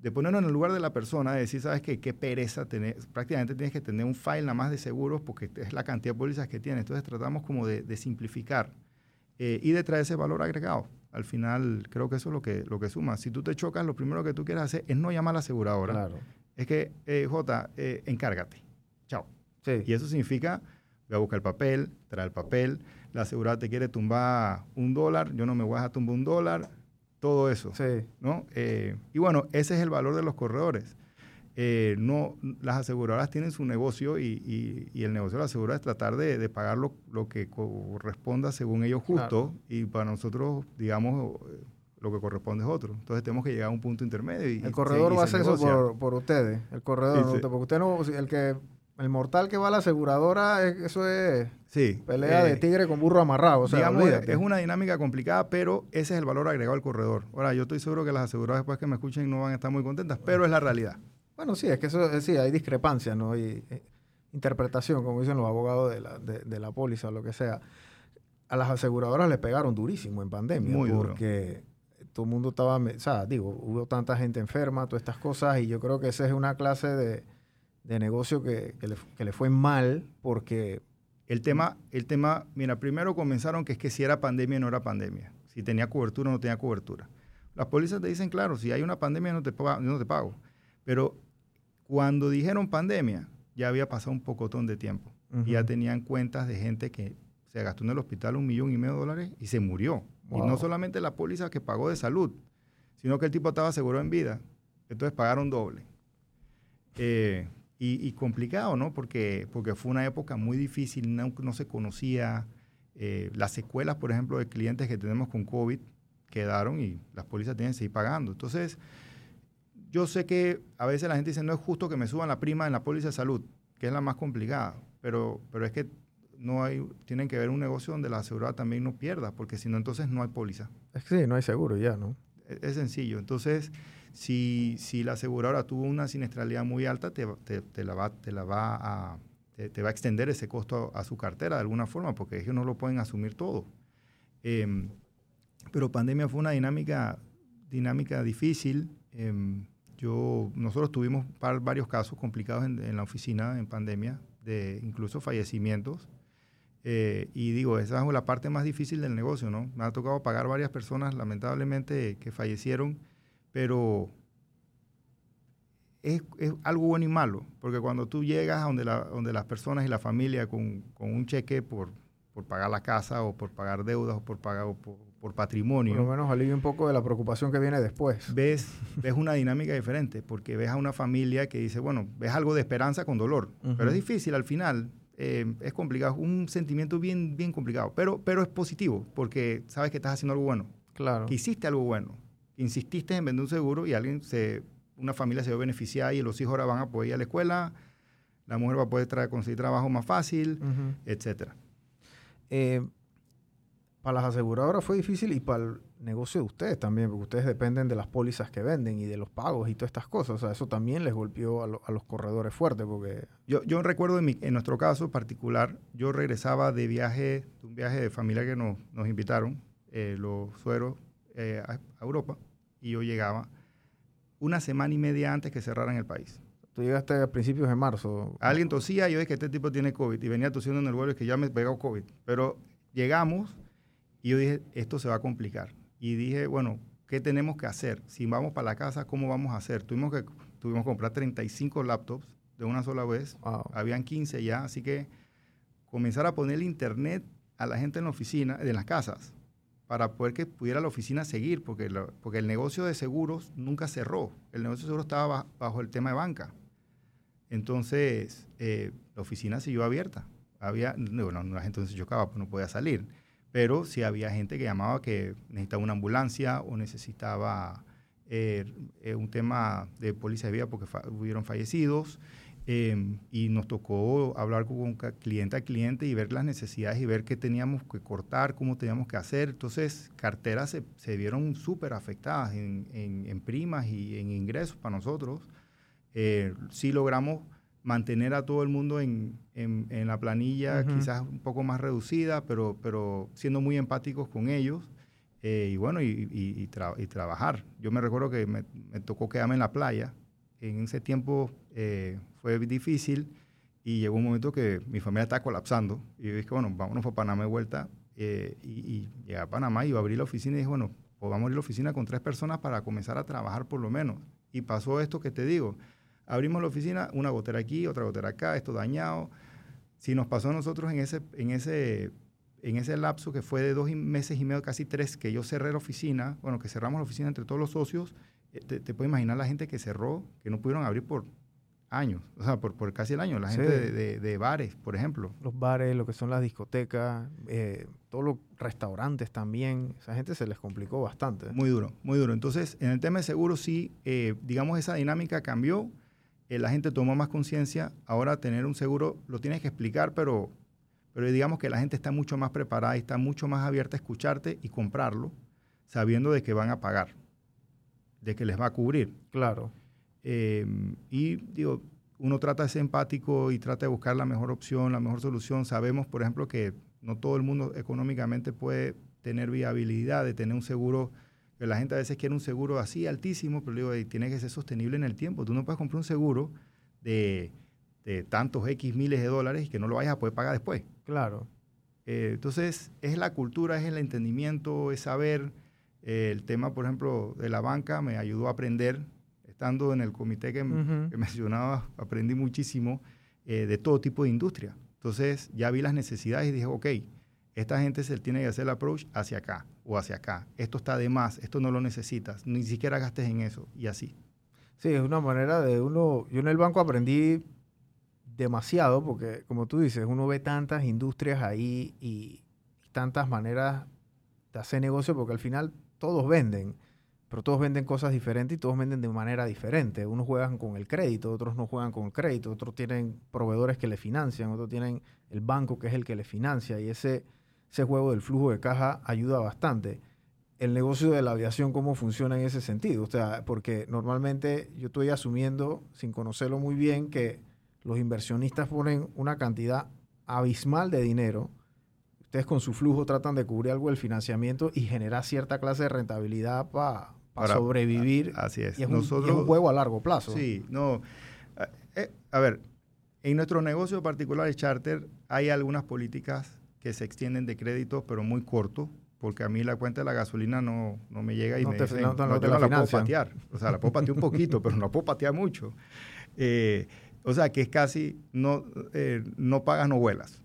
de ponernos en el lugar de la persona, de decir, ¿sabes qué? Qué pereza tener, prácticamente tienes que tener un file nada más de seguros porque es la cantidad de pólizas que tienes. Entonces, tratamos como de, simplificar eh, y de traer ese valor agregado al final creo que eso es lo que, lo que suma. Si tú te chocas, lo primero que tú quieres hacer es no llamar a la aseguradora. Claro. Es que, eh, J, eh, encárgate. Chao. Sí. Y eso significa, voy a buscar el papel, traer el papel, la aseguradora te quiere tumbar un dólar, yo no me voy a tumbar un dólar, todo eso. Sí. ¿no? Eh, y bueno, ese es el valor de los corredores. Eh, no, las aseguradoras tienen su negocio y, el negocio de la aseguradora es tratar de, pagar lo, que corresponda según ellos justo y para nosotros, digamos, lo que corresponde es otro. Entonces tenemos que llegar a un punto intermedio. Y, el corredor va a hacer eso por, ustedes, el corredor, porque usted no, el que el mortal que va a la aseguradora, eso es sí, pelea de eh, tigre con burro amarrado. O sea, es una dinámica complicada, pero ese es el valor agregado al corredor. Ahora, yo estoy seguro que las aseguradoras después que me escuchen no van a estar muy contentas, pero es la realidad. Bueno, sí, es que eso, sí, hay discrepancia, ¿no? Hay eh, interpretación, como dicen los abogados de la, de, la póliza o lo que sea. A las aseguradoras le pegaron durísimo en pandemia. Muy porque todo el mundo estaba, o sea, digo, hubo tanta gente enferma, todas estas cosas, y yo creo que esa es una clase de, negocio que, le, fue mal porque... El tema, el tema, mira, primero comenzaron que es que si era pandemia no era pandemia, si tenía cobertura o no tenía cobertura. Las pólizas te dicen, claro, si hay una pandemia no te, no te pago. Pero cuando dijeron pandemia, ya había pasado un pocotón de tiempo. Y ya tenían cuentas de gente que se gastó en el hospital un millón y medio de dólares y se murió. Y no solamente la póliza que pagó de salud, sino que el tipo estaba seguro en vida. Entonces pagaron doble. Eh, y, complicado, ¿no? Porque, porque fue una época muy difícil, no, no se conocía. Eh, las secuelas, por ejemplo, de clientes que tenemos con COVID quedaron y las pólizas tienen que seguir pagando. Entonces, yo sé que a veces la gente dice, no es justo que me suban la prima en la póliza de salud, que es la más complicada, pero, pero es que no hay, tienen que ver un negocio donde la aseguradora también no pierda, porque si no, entonces no hay póliza. Es que sí, no hay seguro ya, ¿no? Es, es sencillo. Entonces, si, si la aseguradora tuvo una siniestralidad muy alta, te, te, la, va, te la va a te, va a extender ese costo a, su cartera de alguna forma, porque ellos no lo pueden asumir todo. Em, pero pandemia fue una dinámica, dinámica difícil. Em, yo, nosotros tuvimos varios casos complicados en, en, la oficina en pandemia, de incluso fallecimientos. Eh, y digo, esa es la parte más difícil del negocio, ¿no? Me ha tocado pagar varias personas, lamentablemente, que fallecieron, pero es, es, algo bueno y malo, porque cuando tú llegas a donde, la, donde las personas y la familia con, con un cheque por, por, pagar la casa o por pagar deudas o por pagar o por, por, patrimonio. Por lo menos alivia un poco de la preocupación que viene después. Ves, ves una dinámica diferente, porque ves a una familia que dice, bueno, ves algo de esperanza con dolor, uh -huh. pero es difícil al final. Eh, es complicado, un sentimiento bien, bien complicado, pero, pero es positivo, porque sabes que estás haciendo algo bueno. Claro. Que hiciste algo bueno. Insististe en vender un seguro y alguien se una familia se ve beneficiada y los hijos ahora van a poder ir a la escuela, la mujer va a poder tra conseguir trabajo más fácil, uh -huh. etcétera. Eh, para las aseguradoras fue difícil y para el negocio de ustedes también, porque ustedes dependen de las pólizas que venden y de los pagos y todas estas cosas. O sea, eso también les golpeó a, lo, a los corredores fuerte porque... Yo, yo recuerdo en, mi, en, nuestro caso particular, yo regresaba de viaje, de un viaje de familia que nos, nos invitaron, eh, los sueros, eh, a, a Europa, y yo llegaba una semana y media antes que cerraran el país. Tú llegaste a principios de marzo. Alguien tosía, yo dije que este tipo tiene COVID y venía tosiendo en el vuelo y que ya me pegó COVID. Pero llegamos y yo dije, esto se va a complicar. Y dije, bueno, ¿qué tenemos que hacer? Si vamos para la casa, ¿cómo vamos a hacer? Tuvimos que, tuvimos que comprar 35 laptops de una sola vez. Wow. Habían 15 ya, así que comenzar a poner el internet a la gente en la oficina, en las casas, para poder que pudiera la oficina seguir, porque, porque el negocio de seguros nunca cerró. El negocio de seguros estaba bajo, el tema de banca. Entonces, eh, la oficina siguió abierta. Había, bueno, la gente no se chocaba, pues no podía salir. Pero sí había gente que llamaba que necesitaba una ambulancia o necesitaba eh, eh, un tema de policía de vida porque hubieron fallecidos. Eh, y nos tocó hablar con cliente a cliente y ver las necesidades y ver qué teníamos que cortar, cómo teníamos que hacer. Entonces, carteras se, se vieron súper afectadas en, en, en, primas y en ingresos para nosotros. Eh, sí logramos mantener a todo el mundo en, en la planilla, uh -huh. quizás un poco más reducida, pero, pero siendo muy empáticos con ellos. Eh, y bueno, y, y, y, tra y, trabajar. Yo me recuerdo que me, me tocó quedarme en la playa. En ese tiempo eh, fue difícil y llegó un momento que mi familia estaba colapsando y yo dije, bueno, vámonos para Panamá de vuelta eh, y, y, llegué a Panamá y iba a abrir la oficina y dije, bueno, pues vamos a abrir la oficina con tres personas para comenzar a trabajar por lo menos. Y pasó esto que te digo, abrimos la oficina, una gotera aquí, otra gotera acá, esto dañado. Si nos pasó a nosotros en ese, en ese, en ese lapso que fue de dos meses y medio, casi tres, que yo cerré la oficina, bueno, que cerramos la oficina entre todos los socios, te, te puedes imaginar la gente que cerró, que no pudieron abrir por años, o sea, por, por casi el año, la gente sí. de, de, de, bares, por ejemplo. Los bares, lo que son las discotecas, eh, todos los restaurantes también, esa gente se les complicó bastante. Muy duro, muy duro. Entonces, en el tema de seguros sí, eh, digamos, esa dinámica cambió, eh, la gente tomó más conciencia, ahora tener un seguro lo tienes que explicar, pero, pero digamos que la gente está mucho más preparada y está mucho más abierta a escucharte y comprarlo, sabiendo de que van a pagar, de que les va a cubrir. Claro. Eh, y digo, uno trata de ser empático y trata de buscar la mejor opción, la mejor solución. Sabemos, por ejemplo, que no todo el mundo económicamente puede tener viabilidad de tener un seguro, que la gente a veces quiere un seguro así altísimo, pero digo, tiene que ser sostenible en el tiempo. Tú no puedes comprar un seguro de, de tantos X miles de dólares y que no lo vayas a poder pagar después. Claro. Eh, entonces, es la cultura, es el entendimiento, es saber. Eh, el tema, por ejemplo, de la banca me ayudó a aprender estando en el comité que, uh -huh. que mencionaba, aprendí muchísimo eh, de todo tipo de industria. Entonces ya vi las necesidades y dije, ok, esta gente se tiene que hacer el approach hacia acá o hacia acá. Esto está de más, esto no lo necesitas, ni siquiera gastes en eso y así. Sí, es una manera de uno, yo en el banco aprendí demasiado porque como tú dices, uno ve tantas industrias ahí y tantas maneras de hacer negocio porque al final todos venden pero todos venden cosas diferentes y todos venden de manera diferente. Unos juegan con el crédito, otros no juegan con el crédito, otros tienen proveedores que le financian, otros tienen el banco que es el que le financia y ese, ese juego del flujo de caja ayuda bastante. El negocio de la aviación, ¿cómo funciona en ese sentido? O sea, porque normalmente yo estoy asumiendo, sin conocerlo muy bien, que los inversionistas ponen una cantidad abismal de dinero. Ustedes con su flujo tratan de cubrir algo del financiamiento y generar cierta clase de rentabilidad para sobrevivir. así es. Y es, un, juego a largo plazo. Sí, no. Eh, eh, a ver, en nuestro negocio particular de charter hay algunas políticas que se extienden de crédito, pero muy corto, porque a mí la cuenta de la gasolina no, no me llega y no me te, dicen, no, no, la, la puedo patear. O sea, la puedo patear un poquito, pero no puedo patear mucho. Eh, o sea, que es casi, no, eh, no pagas, no vuelas.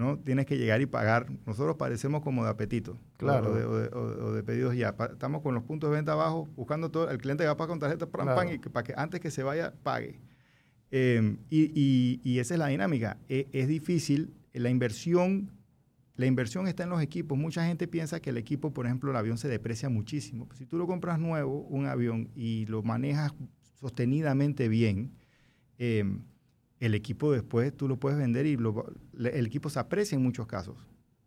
¿No? Tienes que llegar y pagar. Nosotros parecemos como de apetito. Claro. O de, pedidos ya. estamos con los puntos de venta abajo, buscando todo. El cliente va a pagar con tarjeta pan, y para que antes que se vaya, pague. Em, y, esa es la dinámica. E, es difícil. La inversión, la inversión está en los equipos. Mucha gente piensa que el equipo, por ejemplo, el avión se deprecia muchísimo. Si tú lo compras nuevo, un avión, y lo manejas sostenidamente bien, Em, el equipo después tú lo puedes vender y el equipo se aprecia en muchos casos.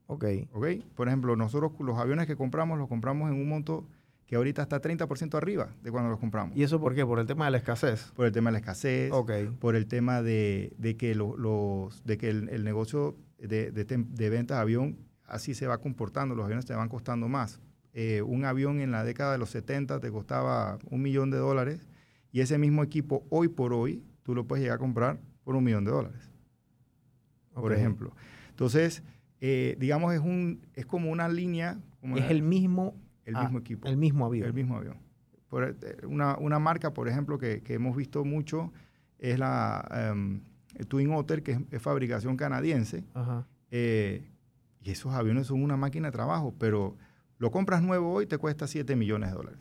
Ok. Ok. Por ejemplo, nosotros los aviones que compramos los compramos en un monto que ahorita está 30% arriba de cuando los compramos. ¿Y eso por qué? ¿Por el tema de la escasez? Por el tema de la escasez. Ok. Por el tema de, que, los, de que el, negocio de, de, ventas de avión así se va comportando. Los aviones te van costando más. Eh, un avión en la década de los 70 te costaba un millón de dólares y ese mismo equipo hoy por hoy tú lo puedes llegar a comprar por un millón de dólares, por ejemplo. Entonces, eh, digamos, es, un, es como una línea. es el mismo, el mismo equipo. El mismo avión. El mismo avión. Eh, una, una, marca, por ejemplo, que, que, hemos visto mucho es la um, Twin Otter, que es, fabricación canadiense. Eh, y esos aviones son una máquina de trabajo, pero lo compras nuevo hoy te cuesta 7 millones de dólares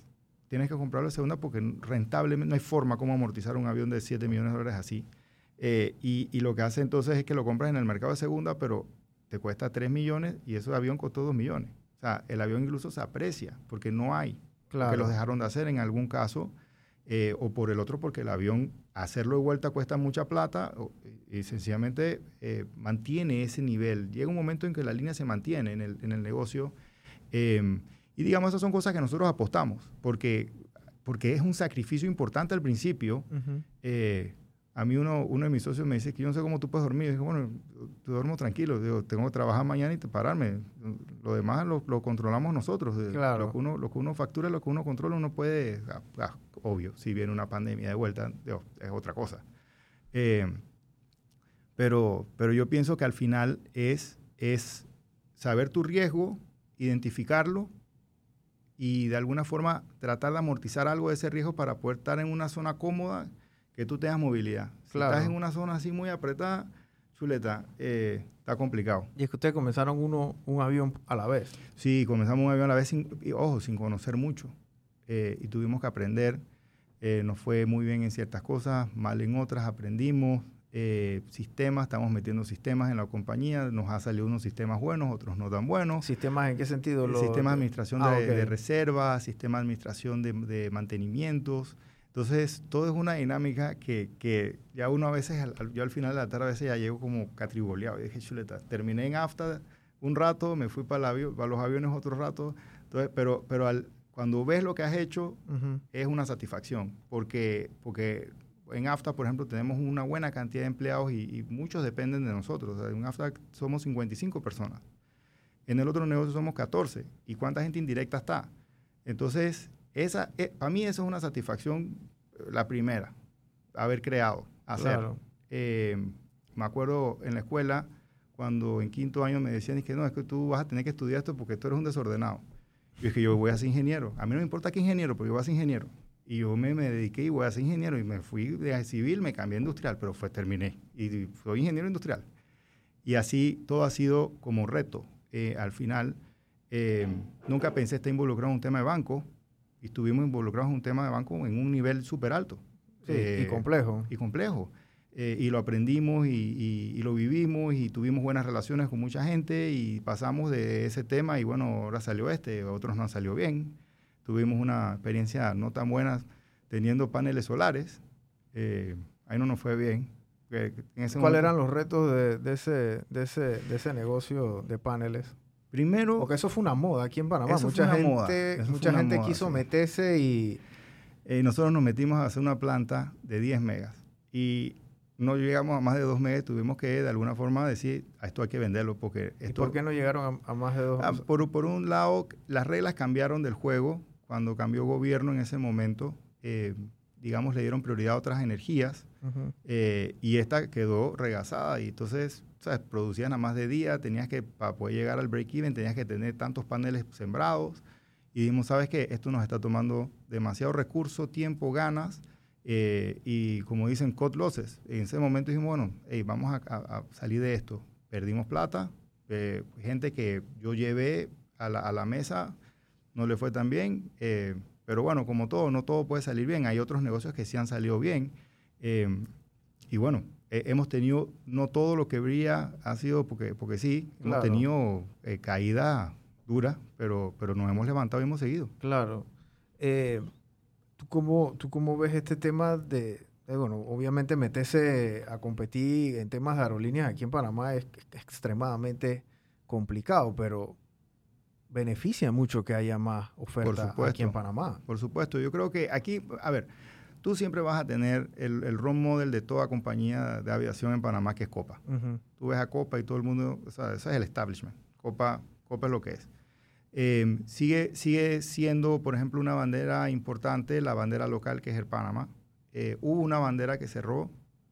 tienes que comprarlo de segunda porque rentablemente no hay forma como amortizar un avión de 7 millones de dólares así. Eh, y, lo que hace entonces es que lo compras en el mercado de segunda, pero te cuesta 3 millones y ese avión costó 2 millones. O sea, el avión incluso se aprecia porque no hay. Claro. Porque los dejaron de hacer en algún caso. Eh, o por el otro porque el avión hacerlo de vuelta cuesta mucha plata y sencillamente eh, mantiene ese nivel. Llega un momento en que la línea se mantiene en el, en el negocio. Y digamos, esas son cosas que nosotros apostamos, porque, porque es un sacrificio importante al principio. A mí uno, uno de mis socios me dice que yo no sé cómo tú puedes dormir. Yo digo, bueno, tú duermo tranquilo. Digo, tengo que trabajar mañana y pararme. Lo demás lo, lo controlamos nosotros. Claro. Lo que, uno, lo que uno factura, lo que uno controla, uno puede... Ah, ah, obvio, si viene una pandemia de vuelta, es otra cosa. Eh, pero, pero yo pienso que al final es, es saber tu riesgo, identificarlo y de alguna forma tratar de amortizar algo de ese riesgo para poder estar en una zona cómoda que tú tengas movilidad. Si estás en una zona así muy apretada, chuleta, eh, está complicado. Y es que ustedes comenzaron uno, un avión a la vez. Sí, comenzamos un avión a la vez, sin, ojo, sin conocer mucho. Eh, y tuvimos que aprender. Eh, nos fue muy bien en ciertas cosas, mal en otras, aprendimos. Eh, sistemas, estamos metiendo sistemas en la compañía, nos ha salido unos sistemas buenos, otros no tan buenos. ¿Sistemas en qué sentido? Lo... Sistema de administración ah, de, reservas, sistema de administración de, mantenimientos. Entonces, todo es una dinámica que, ya uno a veces, yo al final de la tarde a veces ya llego como catriboleado. Y dije, chuleta, terminé en AFTA un rato, me fui para, para los aviones otro rato, entonces, pero, pero al, cuando ves lo que has hecho, es una satisfacción, porque, porque en AFTA, por ejemplo, tenemos una buena cantidad de empleados y, muchos dependen de nosotros. en AFTA somos 55 personas. En el otro negocio somos 14. ¿Y cuánta gente indirecta está? Entonces, esa, eh, para mí eso es una satisfacción, eh, la primera, haber creado, hacer. Eh, me acuerdo en la escuela, cuando en quinto año me decían que no, es que tú vas a tener que estudiar esto porque tú eres un desordenado. Y es que yo voy a ser ingeniero. A mí no me importa qué ingeniero, porque yo voy a ser ingeniero. Y yo me, me, dediqué y voy a ser ingeniero y me fui de civil, me cambié a industrial, pero fue, terminé. Y soy ingeniero industrial. Y así todo ha sido como reto. Eh, al final, eh, nunca pensé estar involucrado en un tema de banco y estuvimos involucrados en un tema de banco en un nivel súper alto. y eh, complejo. Y complejo. y lo aprendimos y, y, lo vivimos y tuvimos buenas relaciones con mucha gente y pasamos de ese tema y bueno, ahora salió este, otros no salió bien. tuvimos una experiencia no tan buena teniendo paneles solares. Eh, ahí no nos fue bien. ¿Cuáles eran los retos de, ese, de, ese, de ese negocio de paneles? Primero... Porque eso fue una moda aquí en Panamá. mucha gente, mucha gente quiso meterse y... Eh, nosotros nos metimos a hacer una planta de 10 megas. Y no llegamos a más de 2 megas, tuvimos que de alguna forma decir, a esto hay que venderlo porque... Esto, ¿Y por qué no llegaron a, más de 2 ah, por, por, un lado, las reglas cambiaron del juego cuando cambió gobierno en ese momento. Eh, digamos, le dieron prioridad a otras energías eh, y esta quedó regasada y entonces, ¿sabes? Producían a más de día, tenías que, para poder llegar al break-even, tenías que tener tantos paneles sembrados y dijimos, ¿sabes qué? Esto nos está tomando demasiado recurso, tiempo, ganas eh, y como dicen, cut losses. En ese momento dijimos, bueno, vamos a, salir de esto. Perdimos plata, eh, gente que yo llevé a la, mesa no le fue tan bien. Pero bueno, como todo, no todo puede salir bien. Hay otros negocios que sí han salido bien. Eh, y bueno, hemos tenido, no todo lo que brilla ha sido porque, porque sí, hemos tenido eh, caída dura, pero, pero nos hemos levantado y hemos seguido. Claro. Eh, ¿tú, cómo, ¿Tú cómo ves este tema de, bueno, obviamente meterse a competir en temas de aerolíneas aquí en Panamá es extremadamente complicado, pero beneficia mucho que haya más oferta aquí en Panamá. Por supuesto, yo creo que aquí, a ver, tú siempre vas a tener el, el role model de toda compañía de aviación en Panamá, que es Copa. Tú ves a Copa y todo el mundo, o sea, ese es el establishment. Copa, Copa es lo que es. Em, sigue, sigue siendo, por ejemplo, una bandera importante, la bandera local que es el Panamá. Eh, hubo una bandera que cerró,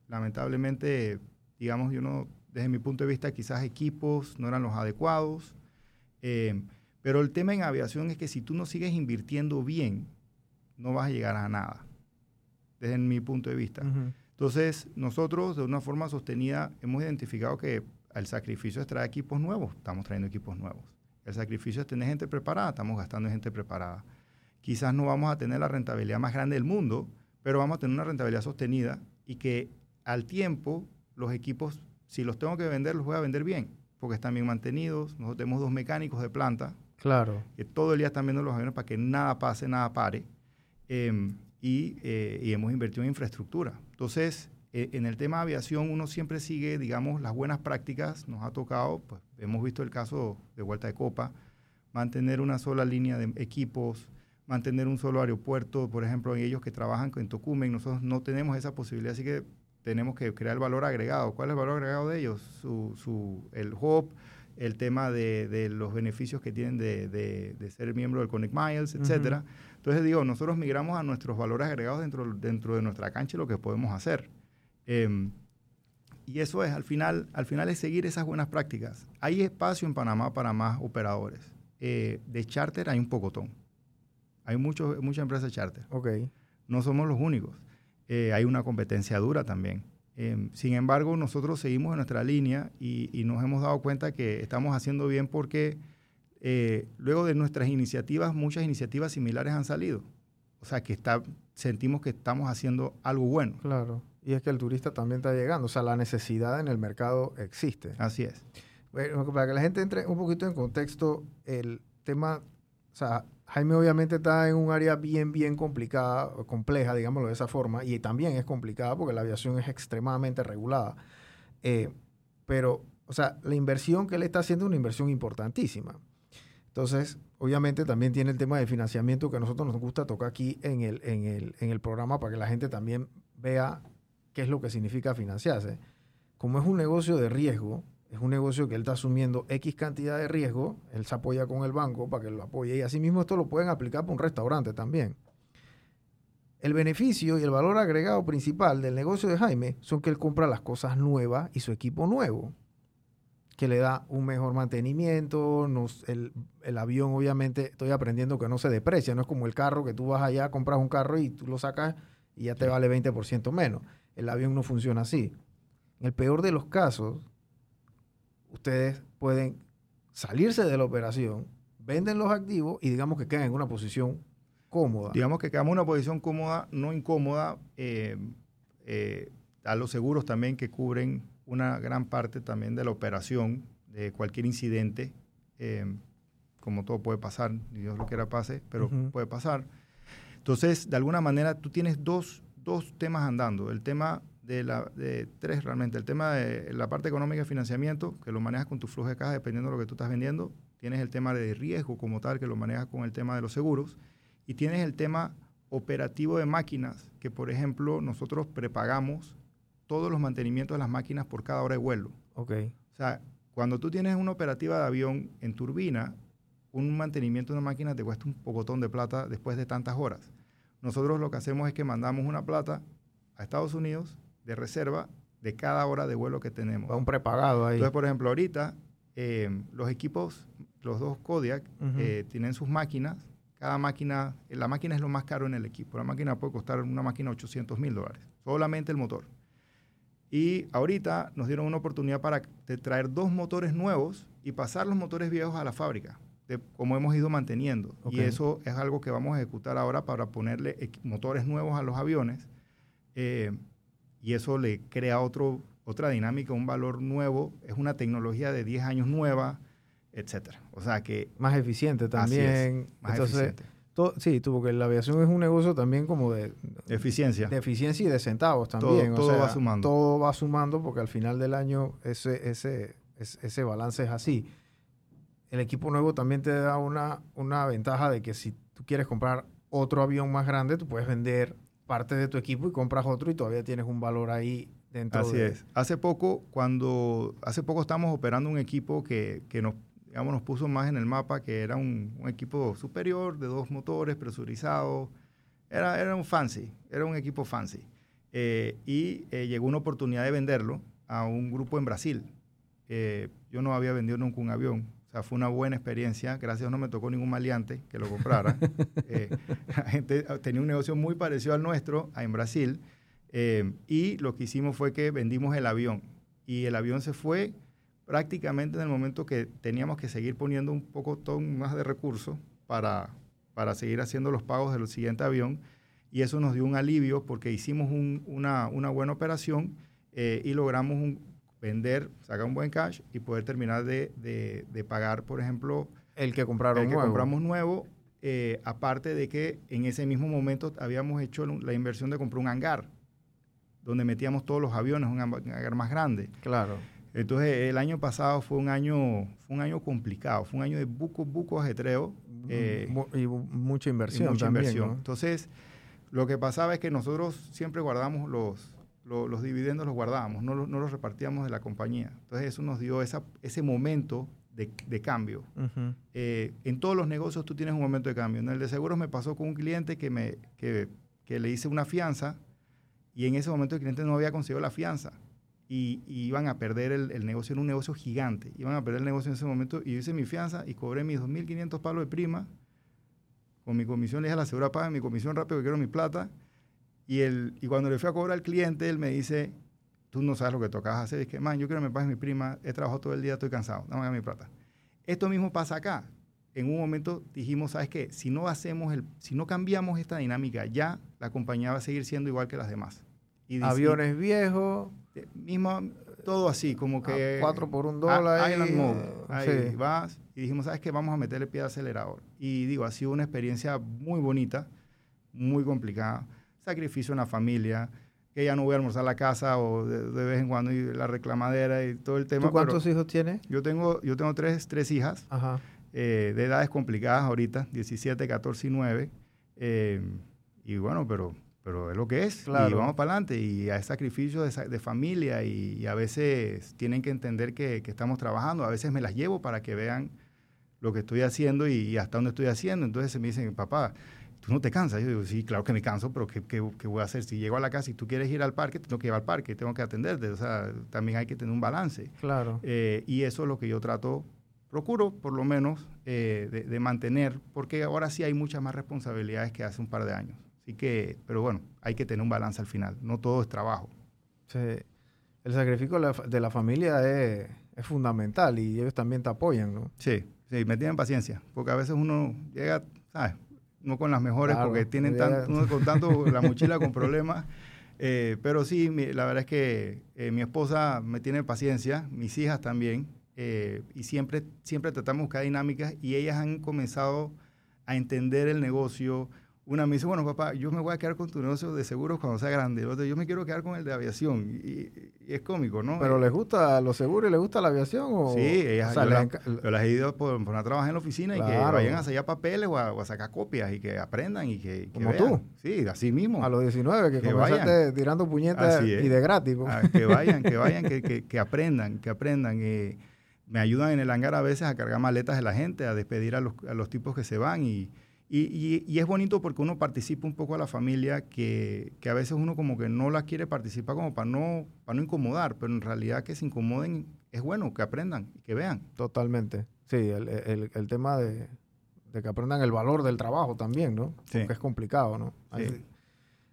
lamentablemente, digamos, yo no, desde mi punto de vista, quizás equipos no eran los adecuados. Eh, pero el tema en aviación es que si tú no sigues invirtiendo bien, no vas a llegar a nada, desde mi punto de vista. Entonces, nosotros de una forma sostenida hemos identificado que el sacrificio es traer equipos nuevos, estamos trayendo equipos nuevos. El sacrificio es tener gente preparada, estamos gastando en gente preparada. Quizás no vamos a tener la rentabilidad más grande del mundo, pero vamos a tener una rentabilidad sostenida y que al tiempo los equipos, si los tengo que vender, los voy a vender bien, porque están bien mantenidos. Nosotros tenemos dos mecánicos de planta Claro. Que todo el día están viendo los aviones para que nada pase, nada pare. Eh, y, hemos invertido en infraestructura. Entonces, eh, en el tema de aviación, uno siempre sigue, digamos, las buenas prácticas. Nos ha tocado, pues hemos visto el caso de Vuelta de Copa, mantener una sola línea de equipos, mantener un solo aeropuerto, por ejemplo, ellos que trabajan en Tocumen, nosotros no tenemos esa posibilidad, así que tenemos que crear el valor agregado. ¿Cuál es el valor agregado de ellos? Su, su, el hub, el tema de, los beneficios que tienen de, ser miembro del Connect Miles, etcétera. Entonces digo, nosotros migramos a nuestros valores agregados dentro, dentro de nuestra cancha y lo que podemos hacer. Em, y eso es, al final, al final es seguir esas buenas prácticas. Hay espacio en Panamá para más operadores. Eh, de charter hay un pocotón. Hay muchos, muchas empresas charter. Okay. No somos los únicos. Eh, hay una competencia dura también. Em, sin embargo, nosotros seguimos en nuestra línea y, nos hemos dado cuenta que estamos haciendo bien porque eh, luego de nuestras iniciativas, muchas iniciativas similares han salido. O sea, que está, sentimos que estamos haciendo algo bueno. Claro. Y es que el turista también está llegando. O sea, la necesidad en el mercado existe. Así es. para que la gente entre un poquito en contexto, el tema, o sea, Jaime obviamente está en un área bien, bien complicada, compleja, digámoslo de esa forma, y también es complicada porque la aviación es extremadamente regulada. Eh, pero, o sea, la inversión que él está haciendo es una inversión importantísima. Entonces, obviamente también tiene el tema de financiamiento que a nosotros nos gusta tocar aquí en el, en el, en el programa para que la gente también vea qué es lo que significa financiarse. Como es un negocio de riesgo, es un negocio que él está asumiendo X cantidad de riesgo, él se apoya con el banco para que lo apoye y asimismo esto lo pueden aplicar para un restaurante también. El beneficio y el valor agregado principal del negocio de Jaime son que él compra las cosas nuevas y su equipo nuevo, que le da un mejor mantenimiento, el, el, avión obviamente estoy aprendiendo que no se deprecia, no es como el carro que tú vas allá, compras un carro y tú lo sacas y ya te vale 20% menos. El avión no funciona así. En el peor de los casos, ustedes pueden salirse de la operación, venden los activos y digamos que quedan en una posición cómoda. Digamos que quedamos en una posición cómoda, no incómoda, eh, eh, a los seguros también que cubren una gran parte también de la operación, de cualquier incidente. Eh, como todo puede pasar, Dios lo quiera pase, pero puede pasar. Entonces, de alguna manera, tú tienes dos, dos temas andando. El tema de, la, de tres realmente. El tema de la parte económica y financiamiento, que lo manejas con tu flujo de caja dependiendo de lo que tú estás vendiendo. Tienes el tema de riesgo como tal, que lo manejas con el tema de los seguros. Y tienes el tema operativo de máquinas, que por ejemplo nosotros prepagamos todos los mantenimientos de las máquinas por cada hora de vuelo. Ok. O sea, cuando tú tienes una operativa de avión en turbina, un mantenimiento de una máquina te cuesta un pocotón de plata después de tantas horas. Nosotros lo que hacemos es que mandamos una plata a Estados Unidos de reserva de cada hora de vuelo que tenemos. Va un prepagado ahí. Entonces, por ejemplo, ahorita eh, los equipos, los dos Kodiak, eh, tienen sus máquinas. Cada máquina, la máquina es lo más caro en el equipo. La máquina puede costar una máquina 800 mil dólares, solamente el motor. Y ahorita nos dieron una oportunidad para traer dos motores nuevos y pasar los motores viejos a la fábrica, de, como hemos ido manteniendo. Y eso es algo que vamos a ejecutar ahora para ponerle motores nuevos a los aviones. Eh, y eso le crea otro, otra dinámica, un valor nuevo, es una tecnología de 10 años nueva, etcétera. O sea que... Más eficiente también. más eficiente. Sí, tú, porque la aviación es un negocio también como de... eficiencia. De eficiencia y de centavos también. Todo, va sumando. Todo va sumando porque al final del año ese, ese, ese balance es así. El equipo nuevo también te da una, una ventaja de que si tú quieres comprar otro avión más grande, tú puedes vender parte de tu equipo y compras otro y todavía tienes un valor ahí dentro. Así es. Hace poco, cuando, hace poco estamos operando un equipo que, que nos, digamos, nos puso más en el mapa, que era un, un equipo superior de dos motores presurizados. Era, era un fancy, era un equipo fancy. Eh, y eh, llegó una oportunidad de venderlo a un grupo en Brasil. Eh, yo no había vendido nunca un avión. O sea, fue una buena experiencia. Gracias a Dios no me tocó ningún maleante que lo comprara. Eh, la gente tenía un negocio muy parecido al nuestro en Brasil. Eh, y lo que hicimos fue que vendimos el avión. Y el avión se fue prácticamente en el momento que teníamos que seguir poniendo un poco más de recursos para, para seguir haciendo los pagos del siguiente avión. Y eso nos dio un alivio porque hicimos una, una, buena operación eh, y logramos un, vender, sacar un buen cash y poder terminar de, de, pagar, por ejemplo, el que compraron el que compramos nuevo. Eh, aparte de que en ese mismo momento habíamos hecho la inversión de comprar un hangar, donde metíamos todos los aviones, un hangar más grande. Claro. Entonces, el año pasado fue un año, fue un año complicado, fue un año de buco, buco ajetreo. Eh, y mucha inversión. mucha inversión. Entonces, lo que pasaba es que nosotros siempre guardamos los, los dividendos los guardábamos, no, no, los repartíamos de la compañía. Entonces eso nos dio esa, ese momento de, de cambio. Eh, en todos los negocios tú tienes un momento de cambio. En el de seguros me pasó con un cliente que, me, que, que le hice una fianza y en ese momento el cliente no había conseguido la fianza. Y, iban a perder el, el, negocio, en un negocio gigante. Iban a perder el negocio en ese momento y yo hice mi fianza y cobré mis 2.500 palos de prima. Con mi comisión le dije a la segura paga mi comisión rápido que quiero mi plata y, el, y cuando le fui a cobrar al cliente, él me dice, tú no sabes lo que tocas hacer. Es que, man, yo quiero que me pagues mi prima, he trabajado todo el día, estoy cansado, dame mi plata. Esto mismo pasa acá. En un momento dijimos, ¿sabes qué? Si no hacemos el, si no cambiamos esta dinámica, ya la compañía va a seguir siendo igual que las demás. Y Aviones viejos. Eh, mismo, todo así, como que... cuatro por un dólar. Island Mode. Ahí vas. Y dijimos, ¿sabes qué? Vamos a meterle pie de acelerador. Y digo, ha sido una experiencia muy bonita, muy complicada sacrificio en la familia, que ya no voy a almorzar a la casa o de, vez en cuando y la reclamadera y todo el tema. ¿Tú cuántos hijos tienes? Yo tengo, yo tengo tres, tres hijas eh, de edades complicadas ahorita, 17, 14 y 9. Eh, y bueno, pero, pero es lo que es. Y vamos para adelante. Y hay sacrificio de, de familia y, a veces tienen que entender que, que, estamos trabajando. A veces me las llevo para que vean lo que estoy haciendo y, y hasta dónde estoy haciendo. Entonces se me dicen, papá, ¿tú no te cansas? Yo digo, sí, claro que me canso, pero ¿qué, qué, voy a hacer? Si llego a la casa y tú quieres ir al parque, tengo que ir al parque, tengo que atenderte. O sea, también hay que tener un balance. Claro. Eh, y eso es lo que yo trato, procuro por lo menos eh, de, mantener, porque ahora sí hay muchas más responsabilidades que hace un par de años. Así que, pero bueno, hay que tener un balance al final. No todo es trabajo. Sí. El sacrificio de la, familia es, es fundamental y ellos también te apoyan, ¿no? Sí, sí, me tienen paciencia, porque a veces uno llega, ¿sabes? no con las mejores porque tienen tanto, con tanto la mochila con problemas. Eh, pero sí, la verdad es que eh, mi esposa me tiene paciencia, mis hijas también. eh, y siempre, siempre tratamos de buscar dinámicas y ellas han comenzado a entender el negocio, una me dice, bueno, papá, yo me voy a quedar con tu negocio de seguros cuando sea grande. Otra, yo me quiero quedar con el de aviación. Y, es cómico, ¿no? ¿Pero les gusta los seguros y les gusta la aviación? O, sí, ellas, o yo, las he ido por, por, una trabajar en la oficina y que vayan a sellar papeles o a, sacar copias y que aprendan y que, Como tú. Sí, así mismo. A los 19, que, que comenzaste tirando puñetas y de gratis. Ah, que vayan, que vayan, que, que, aprendan, que aprendan. Eh, me ayudan en el hangar a veces a cargar maletas de la gente, a despedir a los, a los tipos que se van y y, es bonito porque uno participa un poco a la familia que, a veces uno como que no la quiere participar como para no, para no incomodar, pero en realidad que se incomoden es bueno, que aprendan y que vean. Totalmente. Sí, el, tema de, que aprendan el valor del trabajo también, ¿no? Sí. Porque es complicado, ¿no?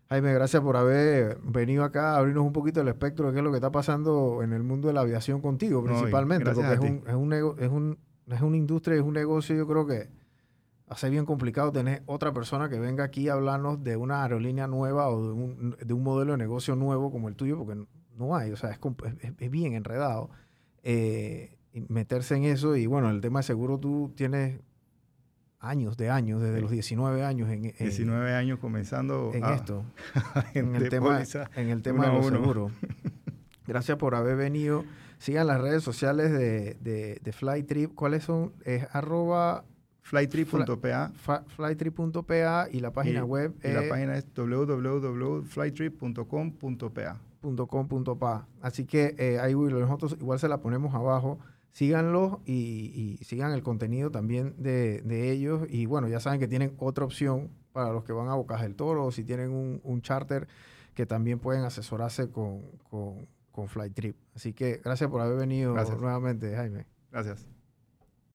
Jaime, gracias por haber venido acá a abrirnos un poquito el espectro de qué es lo que está pasando en el mundo de la aviación contigo, principalmente, porque es, un, es, un, es, un, es una industria, es un negocio, yo creo que hace bien complicado tener otra persona que venga aquí a hablarnos de una aerolínea nueva o de un, de un modelo de negocio nuevo como el tuyo, porque no hay, o sea, es, es, bien enredado eh, meterse en eso. Y bueno, el tema de seguro tú tienes años de años, desde los 19 años. En, 19 años comenzando en esto, en, el tema, en el tema de los seguros. Gracias por haber venido. Sigan las redes sociales de, de, de Flytrip. ¿Cuáles son? Es arroba flytrip.pa. Flytrip.pa y la página web y la página es www.flytrip.com.pa. .com.pa. Así que eh, ahí nosotros igual se la ponemos abajo. Síganlo y, sigan el contenido también de, ellos. Y bueno, ya saben que tienen otra opción para los que van a Bocas del Toro o si tienen un, charter que también pueden asesorarse con, con, con Flytrip. Así que gracias por haber venido nuevamente, Jaime. Gracias.